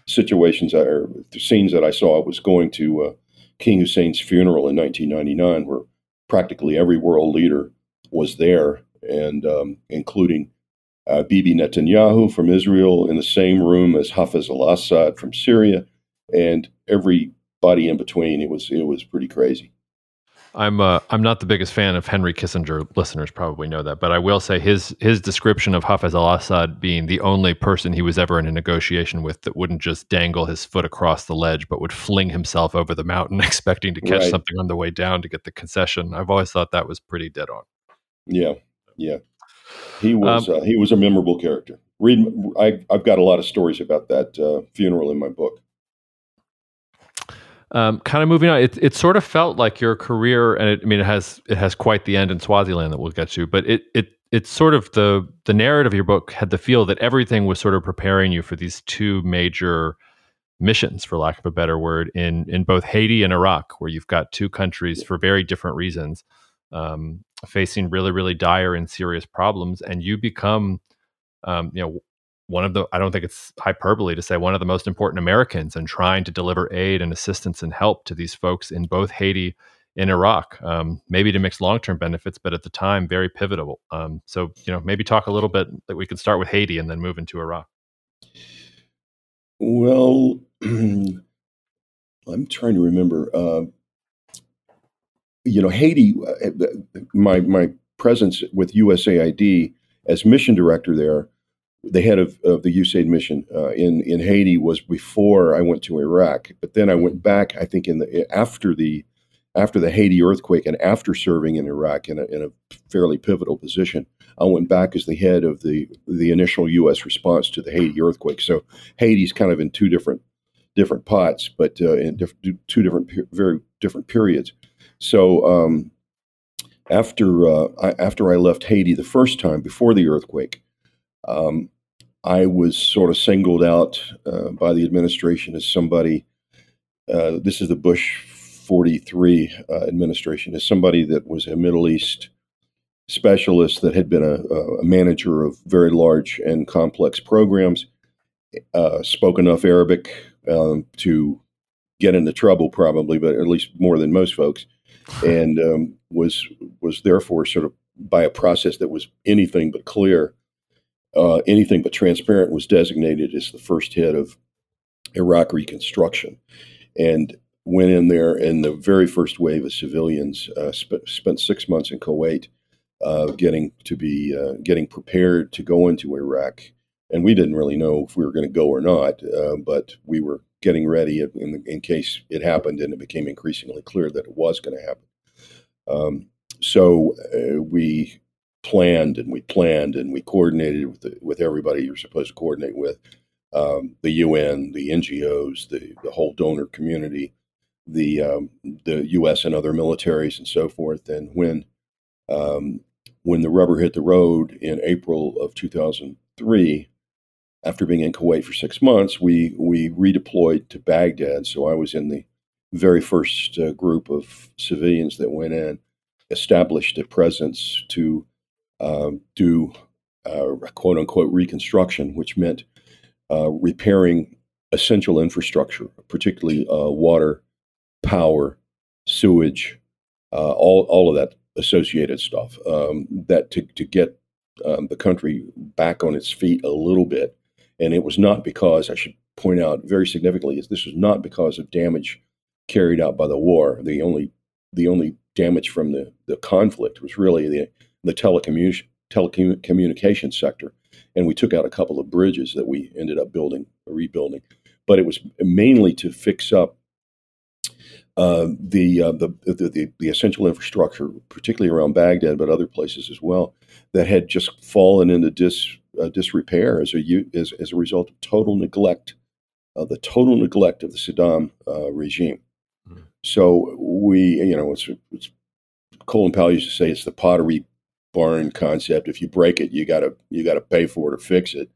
B: situations or scenes that I saw was going to uh, King Hussein's funeral in 1999, where practically every world leader was there, and um, including uh, Bibi Netanyahu from Israel in the same room as Hafez al-Assad from Syria, and everybody in between. It was it was pretty crazy.
A: I'm uh, I'm not the biggest fan of Henry Kissinger. Listeners probably know that, but I will say his his description of Hafez al-Assad being the only person he was ever in a negotiation with that wouldn't just dangle his foot across the ledge, but would fling himself over the mountain, [LAUGHS] expecting to catch right. something on the way down to get the concession. I've always thought that was pretty dead on.
B: Yeah, yeah. He was um, uh, he was a memorable character. Read, I, have got a lot of stories about that uh, funeral in my book.
A: Um, kind of moving on, it, it sort of felt like your career, and it, I mean, it has it has quite the end in Swaziland that we'll get to, but it it it's sort of the the narrative of your book had the feel that everything was sort of preparing you for these two major missions, for lack of a better word, in in both Haiti and Iraq, where you've got two countries for very different reasons um, facing really, really dire and serious problems, and you become, um, you know, one of the I don't think it's hyperbole to say one of the most important Americans and trying to deliver aid and assistance and help to these folks in both Haiti and Iraq. Um, maybe to mix long term benefits, but at the time very pivotal. Um, so you know, maybe talk a little bit that we can start with Haiti and then move into Iraq.
B: Well, [CLEARS THROAT] I'm trying to remember. Uh, you know, Haiti, uh, my my presence with USAID as mission director there, the head of, of the USAID mission uh, in in Haiti was before I went to Iraq. But then I went back. I think in the after the after the Haiti earthquake and after serving in Iraq in a, in a fairly pivotal position, I went back as the head of the the initial U.S. response to the Haiti earthquake. So Haiti's kind of in two different different pots, but uh, in diff- two different very different periods. So um, after uh, I, after I left Haiti the first time before the earthquake, um, I was sort of singled out uh, by the administration as somebody. Uh, this is the Bush 43 uh, administration as somebody that was a Middle East specialist that had been a, a manager of very large and complex programs, uh, spoke enough Arabic um, to get into trouble, probably, but at least more than most folks and um, was was therefore sort of by a process that was anything but clear, uh, anything but transparent, was designated as the first head of Iraq reconstruction, and went in there in the very first wave of civilians. Uh, sp- spent six months in Kuwait, uh, getting to be uh, getting prepared to go into Iraq, and we didn't really know if we were going to go or not, uh, but we were getting ready in, in case it happened, and it became increasingly clear that it was going to happen. Um, so uh, we planned and we planned and we coordinated with the, with everybody you're supposed to coordinate with um, the UN, the NGOs, the, the whole donor community, the um, the U.S. and other militaries and so forth. And when um, when the rubber hit the road in April of 2003, after being in Kuwait for six months, we we redeployed to Baghdad. So I was in the very first uh, group of civilians that went in, established a presence to um, do uh, quote unquote reconstruction, which meant uh, repairing essential infrastructure, particularly uh, water, power, sewage, uh, all all of that associated stuff. Um, that to to get um, the country back on its feet a little bit, and it was not because I should point out very significantly is this was not because of damage carried out by the war. The only the only damage from the, the conflict was really the the telecommunication telecommunication sector, and we took out a couple of bridges that we ended up building rebuilding. But it was mainly to fix up uh, the, uh, the, the, the essential infrastructure, particularly around Baghdad, but other places as well, that had just fallen into dis, uh, disrepair as a as, as a result of total neglect, the total neglect of the Saddam uh, regime. Mm-hmm. So we, you know, it's, it's Colin Powell used to say it's the pottery barn concept. If you break it, you gotta you gotta pay for it or fix it.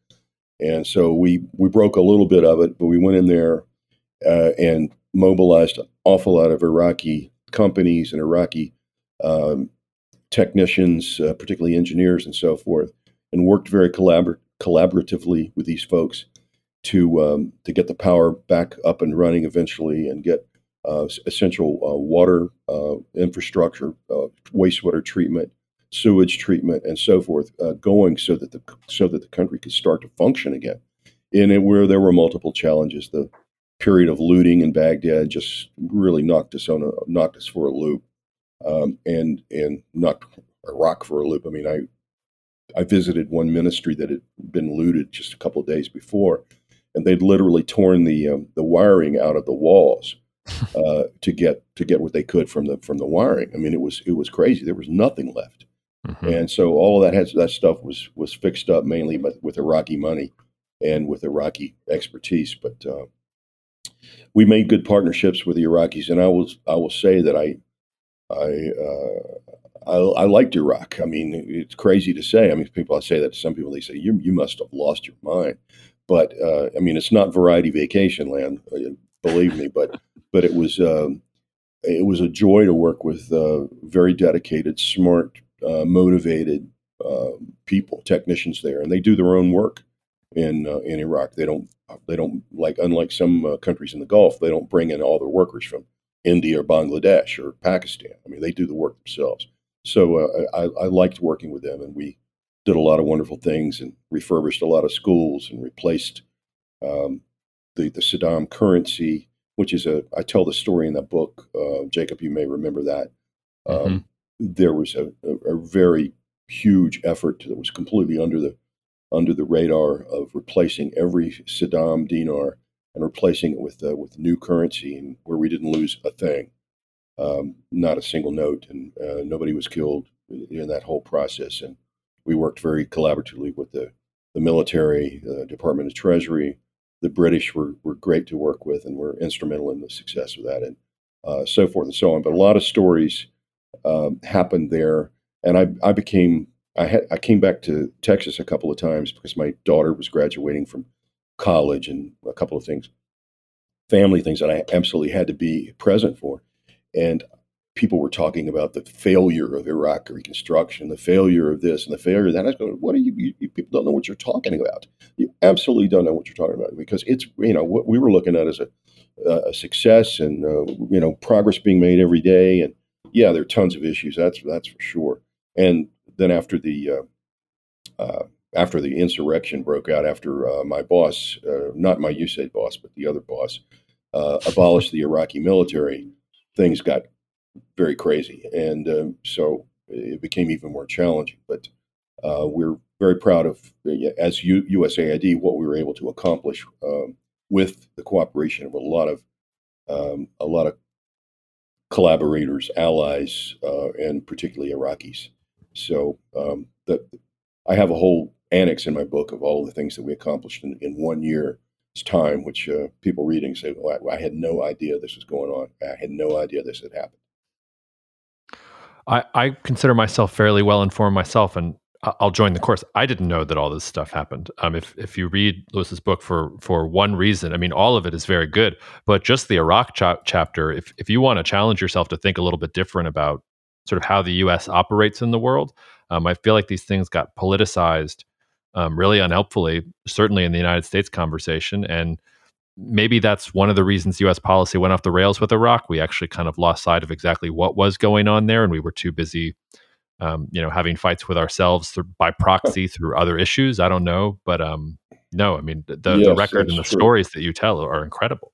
B: And so we we broke a little bit of it, but we went in there uh, and mobilized an awful lot of Iraqi companies and Iraqi um, technicians, uh, particularly engineers and so forth, and worked very collabor- collaboratively with these folks to um, to get the power back up and running eventually, and get uh, essential uh, water uh, infrastructure, uh, wastewater treatment, sewage treatment, and so forth uh, going, so that the so that the country could start to function again. In it, where there were multiple challenges, the period of looting in Baghdad just really knocked us on a knocked us for a loop, um, and and knocked Iraq for a loop. I mean, I I visited one ministry that had been looted just a couple of days before, and they'd literally torn the um, the wiring out of the walls [LAUGHS] uh, to get to get what they could from the from the wiring. I mean, it was it was crazy. There was nothing left, mm-hmm. and so all of that has, that stuff was was fixed up mainly with, with Iraqi money and with Iraqi expertise. But uh, we made good partnerships with the Iraqis, and I will I will say that I I, uh, I, I liked Iraq. I mean, it's crazy to say. I mean, people I say that to some people they say you you must have lost your mind, but uh, I mean, it's not variety vacation land, uh, believe me. But [LAUGHS] but it was um, it was a joy to work with uh, very dedicated, smart, uh, motivated uh, people, technicians there, and they do their own work in in Iraq. They don't they don't like unlike some uh, countries in the Gulf, they don't bring in all their workers from India or Bangladesh or Pakistan. I mean, they do the work themselves. So uh, I, I, liked working with them, and we did a lot of wonderful things and refurbished a lot of schools and replaced um, the the Saddam currency, which is a I tell the story in the book. Uh, Jacob, you may remember that. Um, mm-hmm. There was a, a, a very huge effort that was completely under the under the radar of replacing every Saddam dinar and replacing it with uh, with new currency, and where we didn't lose a thing, um, not a single note, and uh, nobody was killed in that whole process. And we worked very collaboratively with the the military, the Department of Treasury, the British were were great to work with, and were instrumental in the success of that, and uh, so forth and so on. But a lot of stories um, happened there, and I I became I had I came back to Texas a couple of times because my daughter was graduating from college and a couple of things, family things that I absolutely had to be present for, and people were talking about the failure of Iraq reconstruction, the failure of this and the failure of that. I was going, what are you, you, you, people don't know what you're talking about. You absolutely don't know what you're talking about because it's, you know, what we were looking at as a, a success and, uh, you know, progress being made every day. And yeah, there are tons of issues. That's, that's for sure. And then after the uh, uh, after the insurrection broke out, after uh, my boss, uh, not my USAID boss, but the other boss, uh, abolished the Iraqi military, things got very crazy, and um, so it became even more challenging. But uh, we're very proud of, as U- USAID, what we were able to accomplish um, with the cooperation of a lot of um, a lot of collaborators, allies, and particularly Iraqis. So um, I have a whole annex in my book of all the things that we accomplished in, in one year's time, which uh, people reading say, well, I, I, had no idea this was going on. I had no idea this had happened.
A: I, I consider myself fairly well informed myself, and I'll join the course. I didn't know that all this stuff happened. Um, if if you read Lewis's book for for one reason, I mean, all of it is very good, but just the Iraq cha- chapter, if if you want to challenge yourself to think a little bit different about sort of how the U.S. operates in the world, um, I feel like these things got politicized um, really unhelpfully, certainly in the United States conversation, and maybe that's one of the reasons U.S. policy went off the rails with Iraq. We actually kind of lost sight of exactly what was going on there, and we were too busy, um, you know, having fights with ourselves through, by proxy through other issues. I don't know, but um, no, I mean the, yes, the record and the true. stories that you tell are incredible.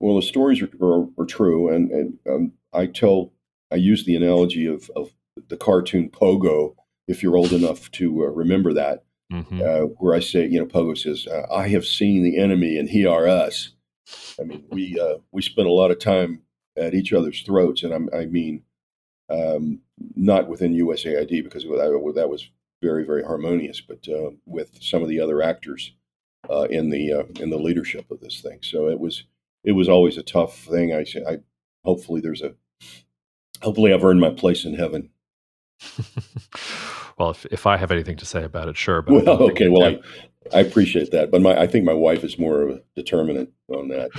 B: Well, the stories are, are, are true, and, and um, I tell, I use the analogy of, of the cartoon Pogo. If you're old enough to uh, remember that, mm-hmm. uh, where I say, you know, Pogo says, uh, "I have seen the enemy, and he are us." I mean, we uh, we spent a lot of time at each other's throats, and I'm, i mean, um, not within USAID because that, that was very very harmonious, but uh, with some of the other actors uh, in the uh, in the leadership of this thing. So it was it was always a tough thing. I, I hopefully there's a hopefully I've earned my place in heaven. [LAUGHS]
A: well, if, if I have anything to say about it, sure. But
B: well, okay. Well, I, I appreciate that, but my I think my wife is more of a determinant on that.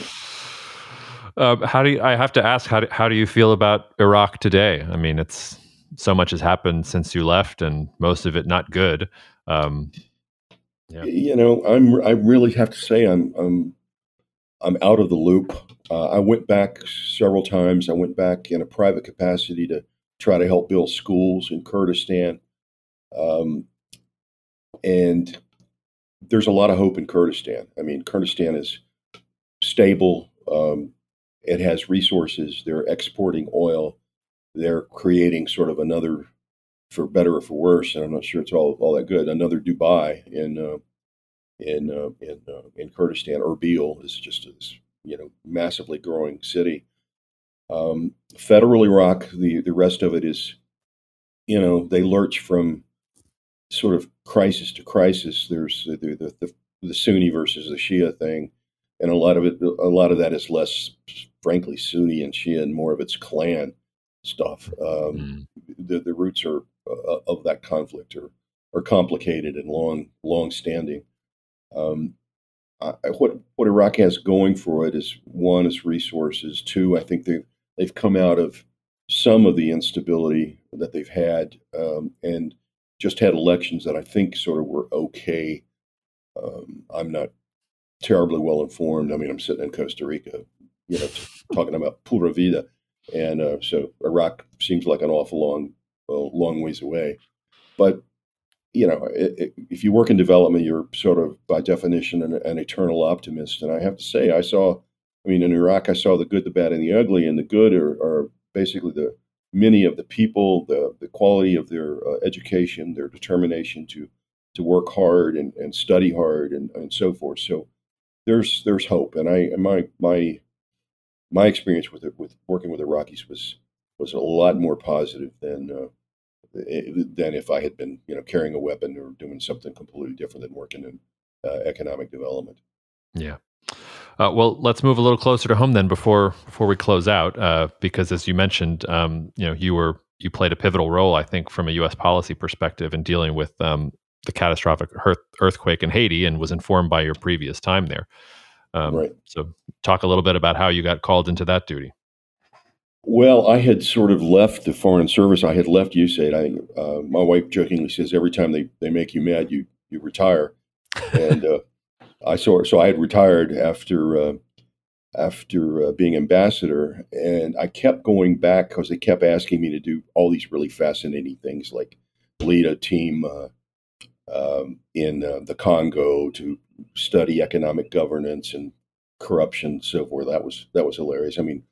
A: Uh, how do you, I have to ask how do, how do you feel about Iraq today? I mean, it's so much has happened since you left, and most of it not good. Um,
B: yeah. You know, I'm I really have to say I'm I'm I'm out of the loop. Uh, I went back several times. I went back in a private capacity to try to help build schools in Kurdistan. Um, and there's a lot of hope in Kurdistan. I mean, Kurdistan is stable. Um, it has resources. They're exporting oil. They're creating sort of another, for better or for worse, and I'm not sure it's all, all that good, another Dubai in uh, in uh, in uh, in Kurdistan. Erbil is just a you know massively growing city. Um, federal Iraq, the the rest of it is, you know, they lurch from sort of crisis to crisis. There's the, the, the, the Sunni versus the Shia thing, and a lot of it, a lot of that is less, frankly, Sunni and Shia, and more of its clan stuff. Um, mm. the, the roots are uh, of that conflict are are complicated and long long standing. Um, I, what what Iraq has going for it is one is resources. Two, I think they they've come out of some of the instability that they've had, um, and just had elections that I think sort of were okay. Um, I'm not terribly well informed. I mean, I'm sitting in Costa Rica, you know, talking about Pura Vida, and uh, so Iraq seems like an awful long, long ways away. But you know, it, it, if you work in development, you're sort of by definition an, an, eternal optimist. And I have to say, I saw, I mean, in Iraq, I saw the good, the bad, and the ugly. And the good are, are basically the many of the people, the, the quality of their uh, education, their determination to to work hard and, and study hard and, and so forth. So there's there's hope, and I my my my experience with it with working with Iraqis was was a lot more positive than uh, than if I had been you know carrying a weapon or doing something completely different than working in uh, economic development.
A: Yeah. Uh, well, let's move a little closer to home then before before we close out, uh, because as you mentioned, um, you know, you were you played a pivotal role, I think, from a U.S. policy perspective in dealing with um, the catastrophic earthquake in Haiti, and was informed by your previous time there. Um, right. So, talk a little bit about how you got called into that duty.
B: Well, I had sort of left the foreign service. I had left USAID. I, uh, my wife jokingly says every time they, they make you mad, you you retire. And uh, I saw so I had retired after uh, after uh, being ambassador, and I kept going back because they kept asking me to do all these really fascinating things, like lead a team uh, um, in uh, the Congo to study economic governance and corruption, so forth. That was that was hilarious. I mean,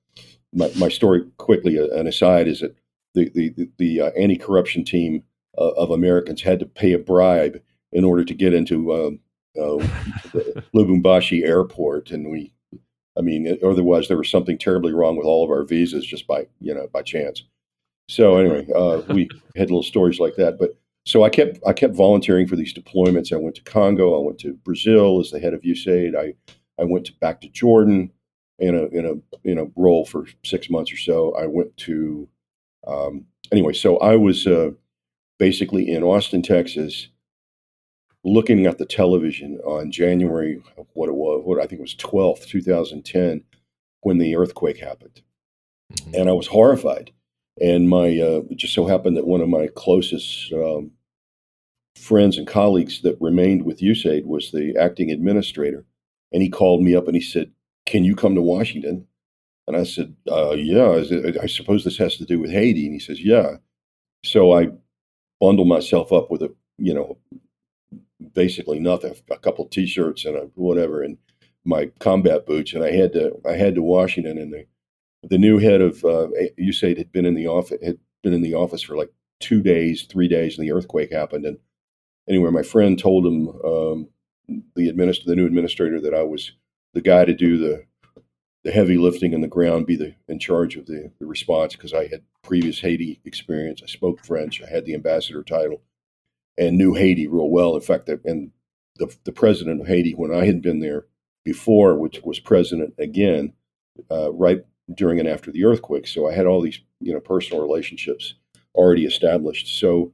B: my, my story quickly, uh, an aside, is that the the the anti-corruption team of Americans had to pay a bribe in order to get into um, uh, Lubumbashi airport, and we, I mean, otherwise there was something terribly wrong with all of our visas just by you know by chance. So anyway, uh, we [LAUGHS] had little stories like that. But so I kept I kept volunteering for these deployments. I went to Congo. I went to Brazil as the head of USAID. I I went to, back to Jordan in a in a in a role for six months or so. I went to um, anyway. So I was uh, basically in Austin, Texas, looking at the television on January what it was what I think it was twelfth, two thousand ten, when the earthquake happened, mm-hmm. and I was horrified. And my uh, it just so happened that one of my closest um, friends and colleagues that remained with USAID was the acting administrator, and he called me up and he said, "Can you come to Washington?" And I said, uh, "Yeah." I suppose this has to do with Haiti. And he says, "Yeah." So I bundled myself up with a you know basically nothing, a couple t-shirts and a whatever, and my combat boots, and I had to I had to Washington, and the the new head of uh, USAID had been in the office had been in the office for like two days, three days, and the earthquake happened. And anyway, my friend told him um, the administ- the new administrator that I was the guy to do the the heavy lifting in the ground, be the in charge of the, the response because I had previous Haiti experience. I spoke French. I had the ambassador title and knew Haiti real well. In fact, and the the president of Haiti when I had been there before, which was president again, uh, right during and after the earthquake. So I had all these you know personal relationships already established. So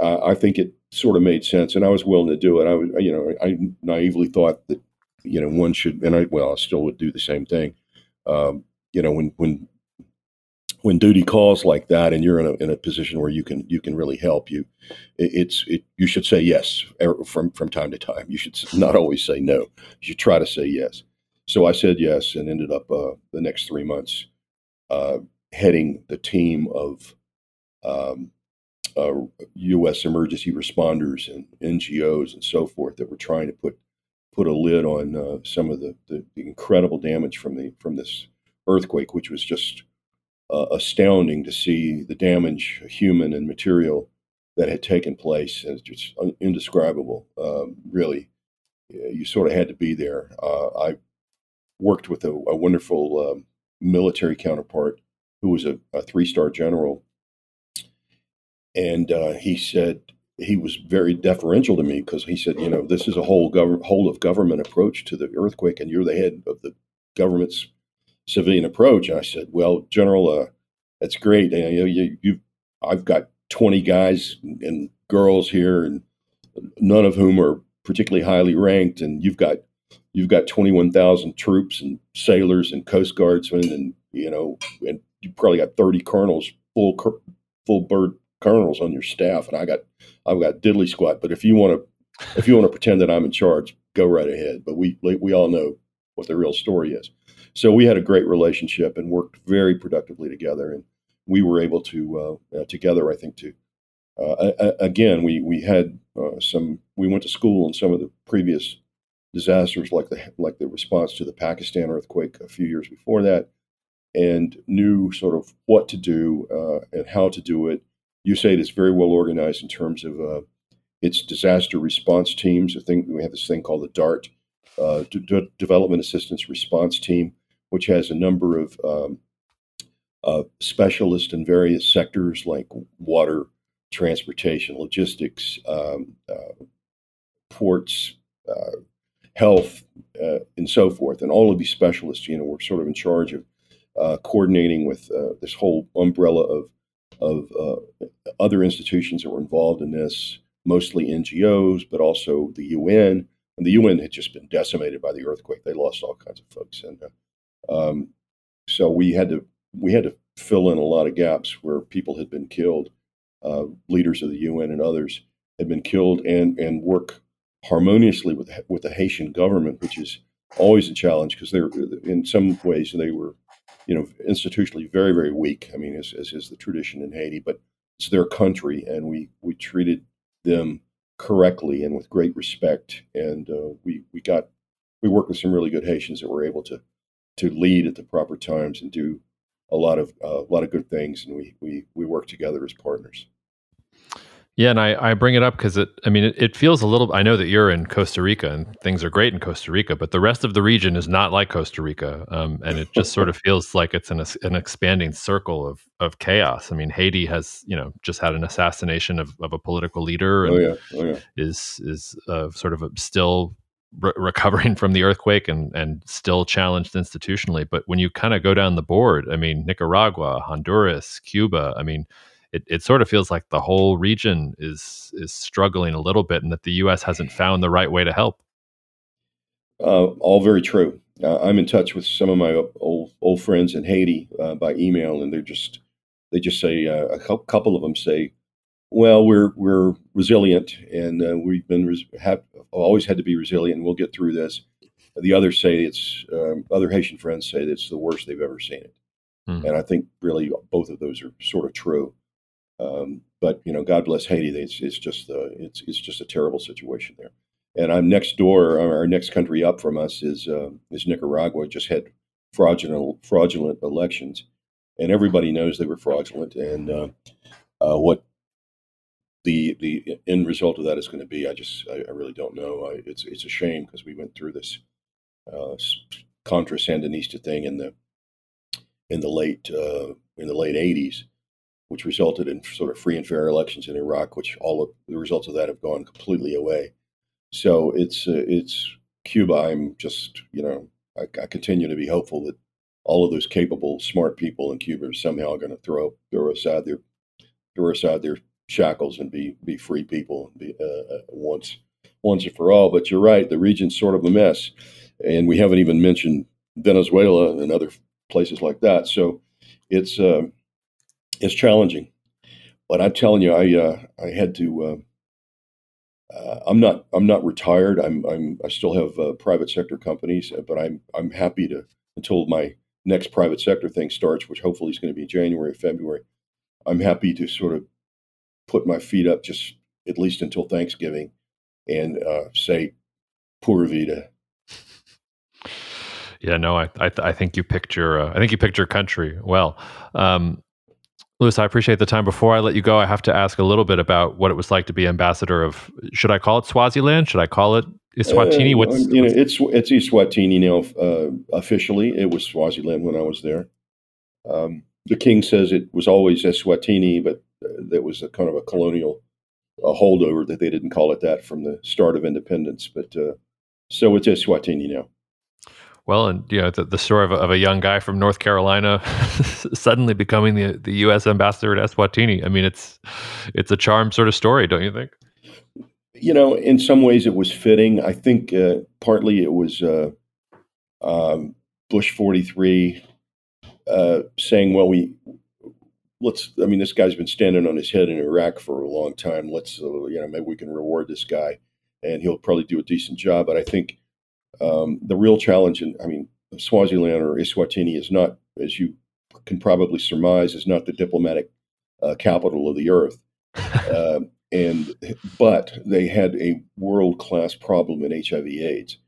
B: uh, I think it sort of made sense, and I was willing to do it. I was you know I naively thought that you know one should, and I well I still would do the same thing. Um, you know when when when duty calls like that and you're in a, in a position where you can you can really help you it, it's it, you should say yes er, from from time to time you should not always say no you should try to say yes so I said yes and ended up uh, the next three months uh, heading the team of um, uh, U.S. emergency responders and NGOs and so forth that were trying to put put a lid on uh, some of the, the, the, incredible damage from the from this earthquake, which was just uh, astounding to see the damage, human and material, that had taken place. And It's just indescribable, um, really. You sort of had to be there. Uh, I worked with a, a wonderful um, military counterpart who was a, a three star general. And uh, he said, he was very deferential to me because he said, you know, this is a whole gov- whole of government approach to the earthquake, and you're the head of the government's civilian approach. And I said, well, General, uh, that's great. You know, you, you, I've got 20 guys and girls here, and none of whom are particularly highly ranked, and you've got you've got 21,000 troops and sailors and coast guardsmen and you know and you probably got 30 colonels full full bird colonels on your staff and I got I've got diddly squat but if you want to if you want to pretend that I'm in charge go right ahead but we we all know what the real story is so we had a great relationship and worked very productively together and we were able to uh, uh, together I think to uh, again we we had uh, some we went to school in some of the previous disasters like the like the response to the Pakistan earthquake a few years before that, and knew sort of what to do uh, and how to do it. USAID is very well organized in terms of uh, its disaster response teams. I think we have this thing called the DART, uh, Development Assistance Response Team, which has a number of um, uh, specialists in various sectors like water, transportation, logistics, um, uh, ports, uh, health, uh, and so forth. And all of these specialists, you know, were sort of in charge of uh, coordinating with uh, this whole umbrella of of other institutions that were involved in this, mostly NGOs, but also the UN. And the UN had just been decimated by the earthquake; they lost all kinds of folks, and um, so we had to we had to fill in a lot of gaps where people had been killed. Uh, leaders of the UN and others had been killed, and and work harmoniously with with the Haitian government, which is always a challenge because they're in some ways they were, you know, institutionally very very weak. I mean, as, as is the tradition in Haiti, but it's their country, and we we treated them correctly and with great respect, and uh, we we got we worked with some really good Haitians that were able to to lead at the proper times and do a lot of uh, a lot of good things, and we we we work together as partners.
A: Yeah, and I, I bring it up because it. I mean, it, it, feels a little. I know that you're in Costa Rica and things are great in Costa Rica, but the rest of the region is not like Costa Rica, um, and it just sort of [LAUGHS] feels like it's an an expanding circle of of chaos. I mean, Haiti has you know just had an assassination of, of a political leader,
B: and oh, yeah. Oh, yeah.
A: is is uh, sort of still re- recovering [LAUGHS] from the earthquake and and still challenged institutionally. But when you kind of go down the board, I mean, Nicaragua, Honduras, Cuba, I mean it, it sort of feels like the whole region is is struggling a little bit, and that the U.S. hasn't found the right way to help.
B: Uh, all very true. Uh, I'm in touch with some of my old old friends in Haiti uh, by email, and they're just they just say uh, a couple of them say, "Well, we're we're resilient, and uh, we've been res- have always had to be resilient, and we'll get through this." The others say it's um, other Haitian friends say that it's the worst they've ever seen it, mm. and I think really both of those are sort of true. Um, but you know, God bless Haiti. It's, it's just uh, it's it's just a terrible situation there. And I'm next door. Our next country up from us is uh, is Nicaragua. Just had fraudulent fraudulent elections, and everybody knows they were fraudulent. And uh, uh, what the the end result of that is going to be, I just I, I really don't know. I, it's it's a shame because we went through this uh, Contra Sandinista thing in the in the late uh, in the late '80s which resulted in sort of free and fair elections in Iraq, which all of the results of that have gone completely away. So it's uh, it's Cuba. I'm just you know I, I, continue to be hopeful that all of those capable, smart people in Cuba are somehow going to throw throw aside their throw aside their shackles and be be free people be, uh, uh, once once and for all. But you're right, the region's sort of a mess, and we haven't even mentioned Venezuela and other places like that. So it's uh, it's challenging. But I'm telling you, I uh, I had to. Uh, uh, I'm not I'm not retired. I'm I'm I still have private sector companies, but I'm I'm happy to until my next private sector thing starts, which hopefully is going to be January, February. I'm happy to sort of put my feet up just at least until Thanksgiving and uh, say "Pura Vida."
A: Yeah, no, I I, th- I think you picked your uh, I think you picked your country well. Um, Lewis, I appreciate the time. Before I let you go, I have to ask a little bit about what it was like to be ambassador of. Should I call it Swaziland? Should I call it Eswatini?
B: Uh, what's, you know, it's it's Eswatini now uh, officially. It was Swaziland when I was there. Um, the king says it was always Eswatini, but that was a kind of a colonial a holdover that they didn't call it that from the start of independence. But uh, so it's Eswatini now.
A: Well, and you know the, the story of a, of a, young guy from North Carolina [LAUGHS] suddenly becoming the the U.S. ambassador at Eswatini. I mean, it's it's a charm sort of story, don't you think?
B: You know, in some ways it was fitting. I think uh, partly it was uh, um, Bush forty three uh, saying, "Well, we let's." I mean, this guy's been standing on his head in Iraq for a long time. Let's, uh, you know, maybe we can reward this guy, and he'll probably do a decent job. But I think um, the real challenge, in, I mean, Swaziland or Eswatini is not, as you can probably surmise, is not the diplomatic uh, capital of the earth. uh, [LAUGHS] and but they had a world class problem in HIV/AIDS,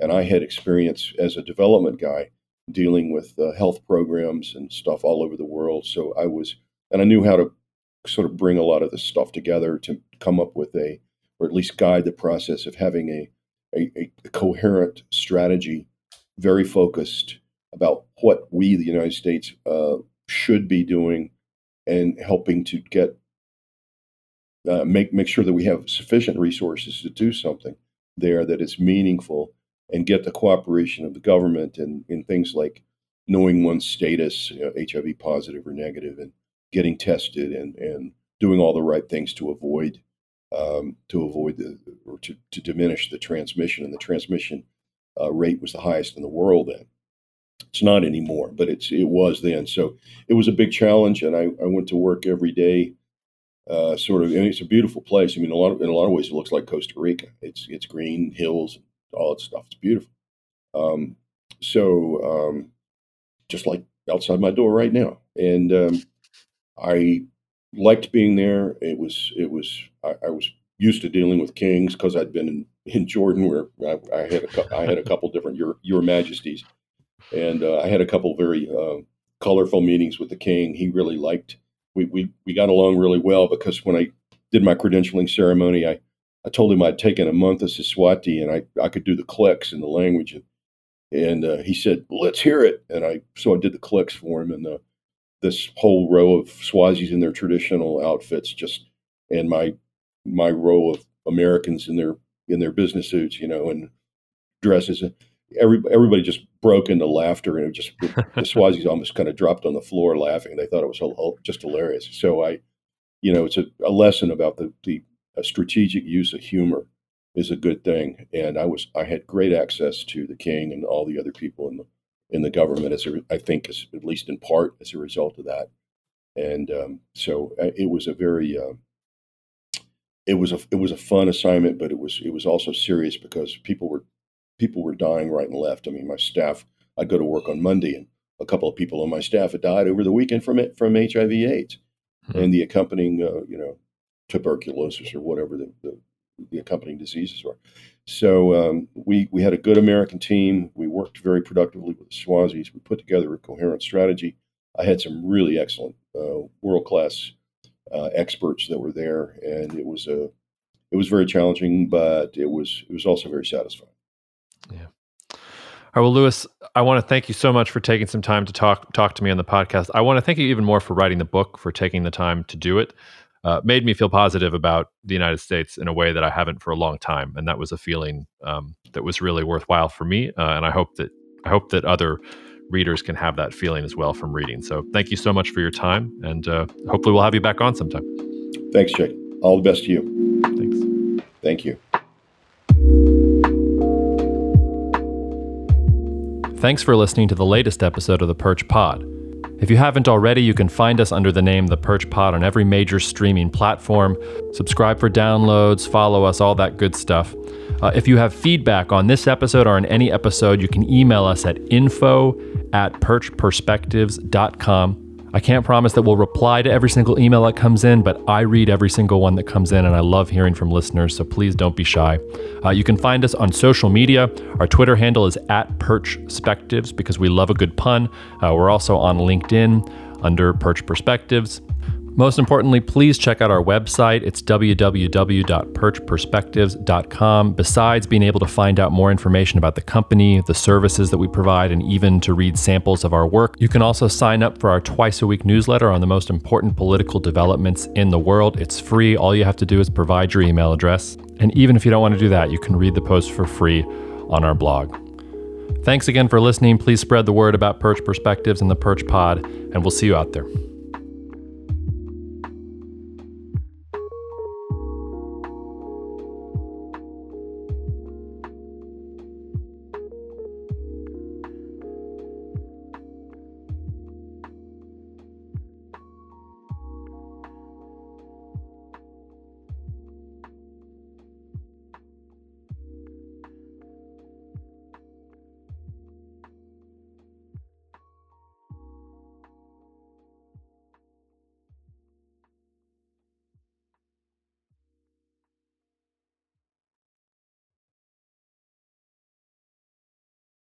B: and I had experience as a development guy dealing with uh, health programs and stuff all over the world. So I was, and I knew how to sort of bring a lot of this stuff together to come up with a, or at least guide the process of having a a, a coherent strategy, very focused about what we, the United States, uh, should be doing, and helping to get uh, make make sure that we have sufficient resources to do something there that is meaningful and get the cooperation of the government and in things like knowing one's status, you know, HIV positive or negative, and getting tested and and doing all the right things to avoid um, to avoid the or to, to diminish the transmission. And the transmission uh, rate was the highest in the world then. It's not anymore, but it's it was then. So it was a big challenge, and I, I went to work every day. Uh, sort of, and it's a beautiful place. I mean, a lot of, in a lot of ways, it looks like Costa Rica. It's it's green hills, all that stuff. It's beautiful. Um, so um, just like outside my door right now, and um, I liked being there. It was it was I, I was used to dealing with kings because I'd been in, [LAUGHS] in Jordan where I, I, had a I had a [LAUGHS] couple different your your majesties, and uh, I had a couple very uh, colorful meetings with the king. He really liked we, we we got along really well because when I did my credentialing ceremony, I, I told him I'd taken a month of Siswati and I, I could do the clicks in the language. And, and uh, he said, let's hear it. And I, so I did the clicks for him and the, this whole row of Swazis in their traditional outfits, just, and my, my row of Americans in their, in their business suits, you know, and dresses. Every, everybody just broke into laughter and it just, the, [LAUGHS] Swazis almost kind of dropped on the floor laughing. They thought it was just hilarious. So I, you know, it's a, a lesson about the, the strategic use of humor is a good thing. And I was I had great access to the king and all the other people in the in the government as a, I think as, at least in part as a result of that. And um, so uh, it was a very uh, it was a it was a fun assignment, but it was it was also serious because people were people were dying right and left. I mean, my staff. I'd go to work on Monday, and a couple of people on my staff had died over the weekend from it from HIV/AIDS mm-hmm. and the accompanying, uh, you know, tuberculosis or whatever the, the, the accompanying diseases were. So um, we we had a good American team. We worked very productively with the Swazis. We put together a coherent strategy. I had some really excellent, uh, world class uh, experts that were there, and it was a it was very challenging, but it was it was also very satisfying.
A: Yeah. All right, well, Lewis, I want to thank you so much for taking some time to talk talk to me on the podcast. I want to thank you even more for writing the book, for taking the time to do it. Uh, made me feel positive about the United States in a way that I haven't for a long time, and that was a feeling um, that was really worthwhile for me. Uh, and I hope that I hope that other readers can have that feeling as well from reading. So, thank you so much for your time, and uh, hopefully, we'll have you back on sometime.
B: Thanks, Jake. All the best to you.
A: Thanks.
B: Thank you.
A: Thanks for listening to the latest episode of the Perch Pod. If you haven't already, you can find us under the name The Perch Pod on every major streaming platform. Subscribe for downloads, follow us, all that good stuff. Uh, if you have feedback on this episode or on any episode, you can email us at info at perchperspectives.com. I can't promise that we'll reply to every single email that comes in, but I read every single one that comes in, and I love hearing from listeners, so please don't be shy. Uh, you can find us on social media. Our Twitter handle is at Perchspectives because we love a good pun. Uh, we're also on LinkedIn under Perch Perspectives. Most importantly, please check out our website. It's www.perchperspectives.com. Besides being able to find out more information about the company, the services that we provide, and even to read samples of our work, you can also sign up for our twice a week newsletter on the most important political developments in the world. It's free. All you have to do is provide your email address. And even if you don't want to do that, you can read the post for free on our blog. Thanks again for listening. Please spread the word about Perch Perspectives and the Perch Pod, and we'll see you out there.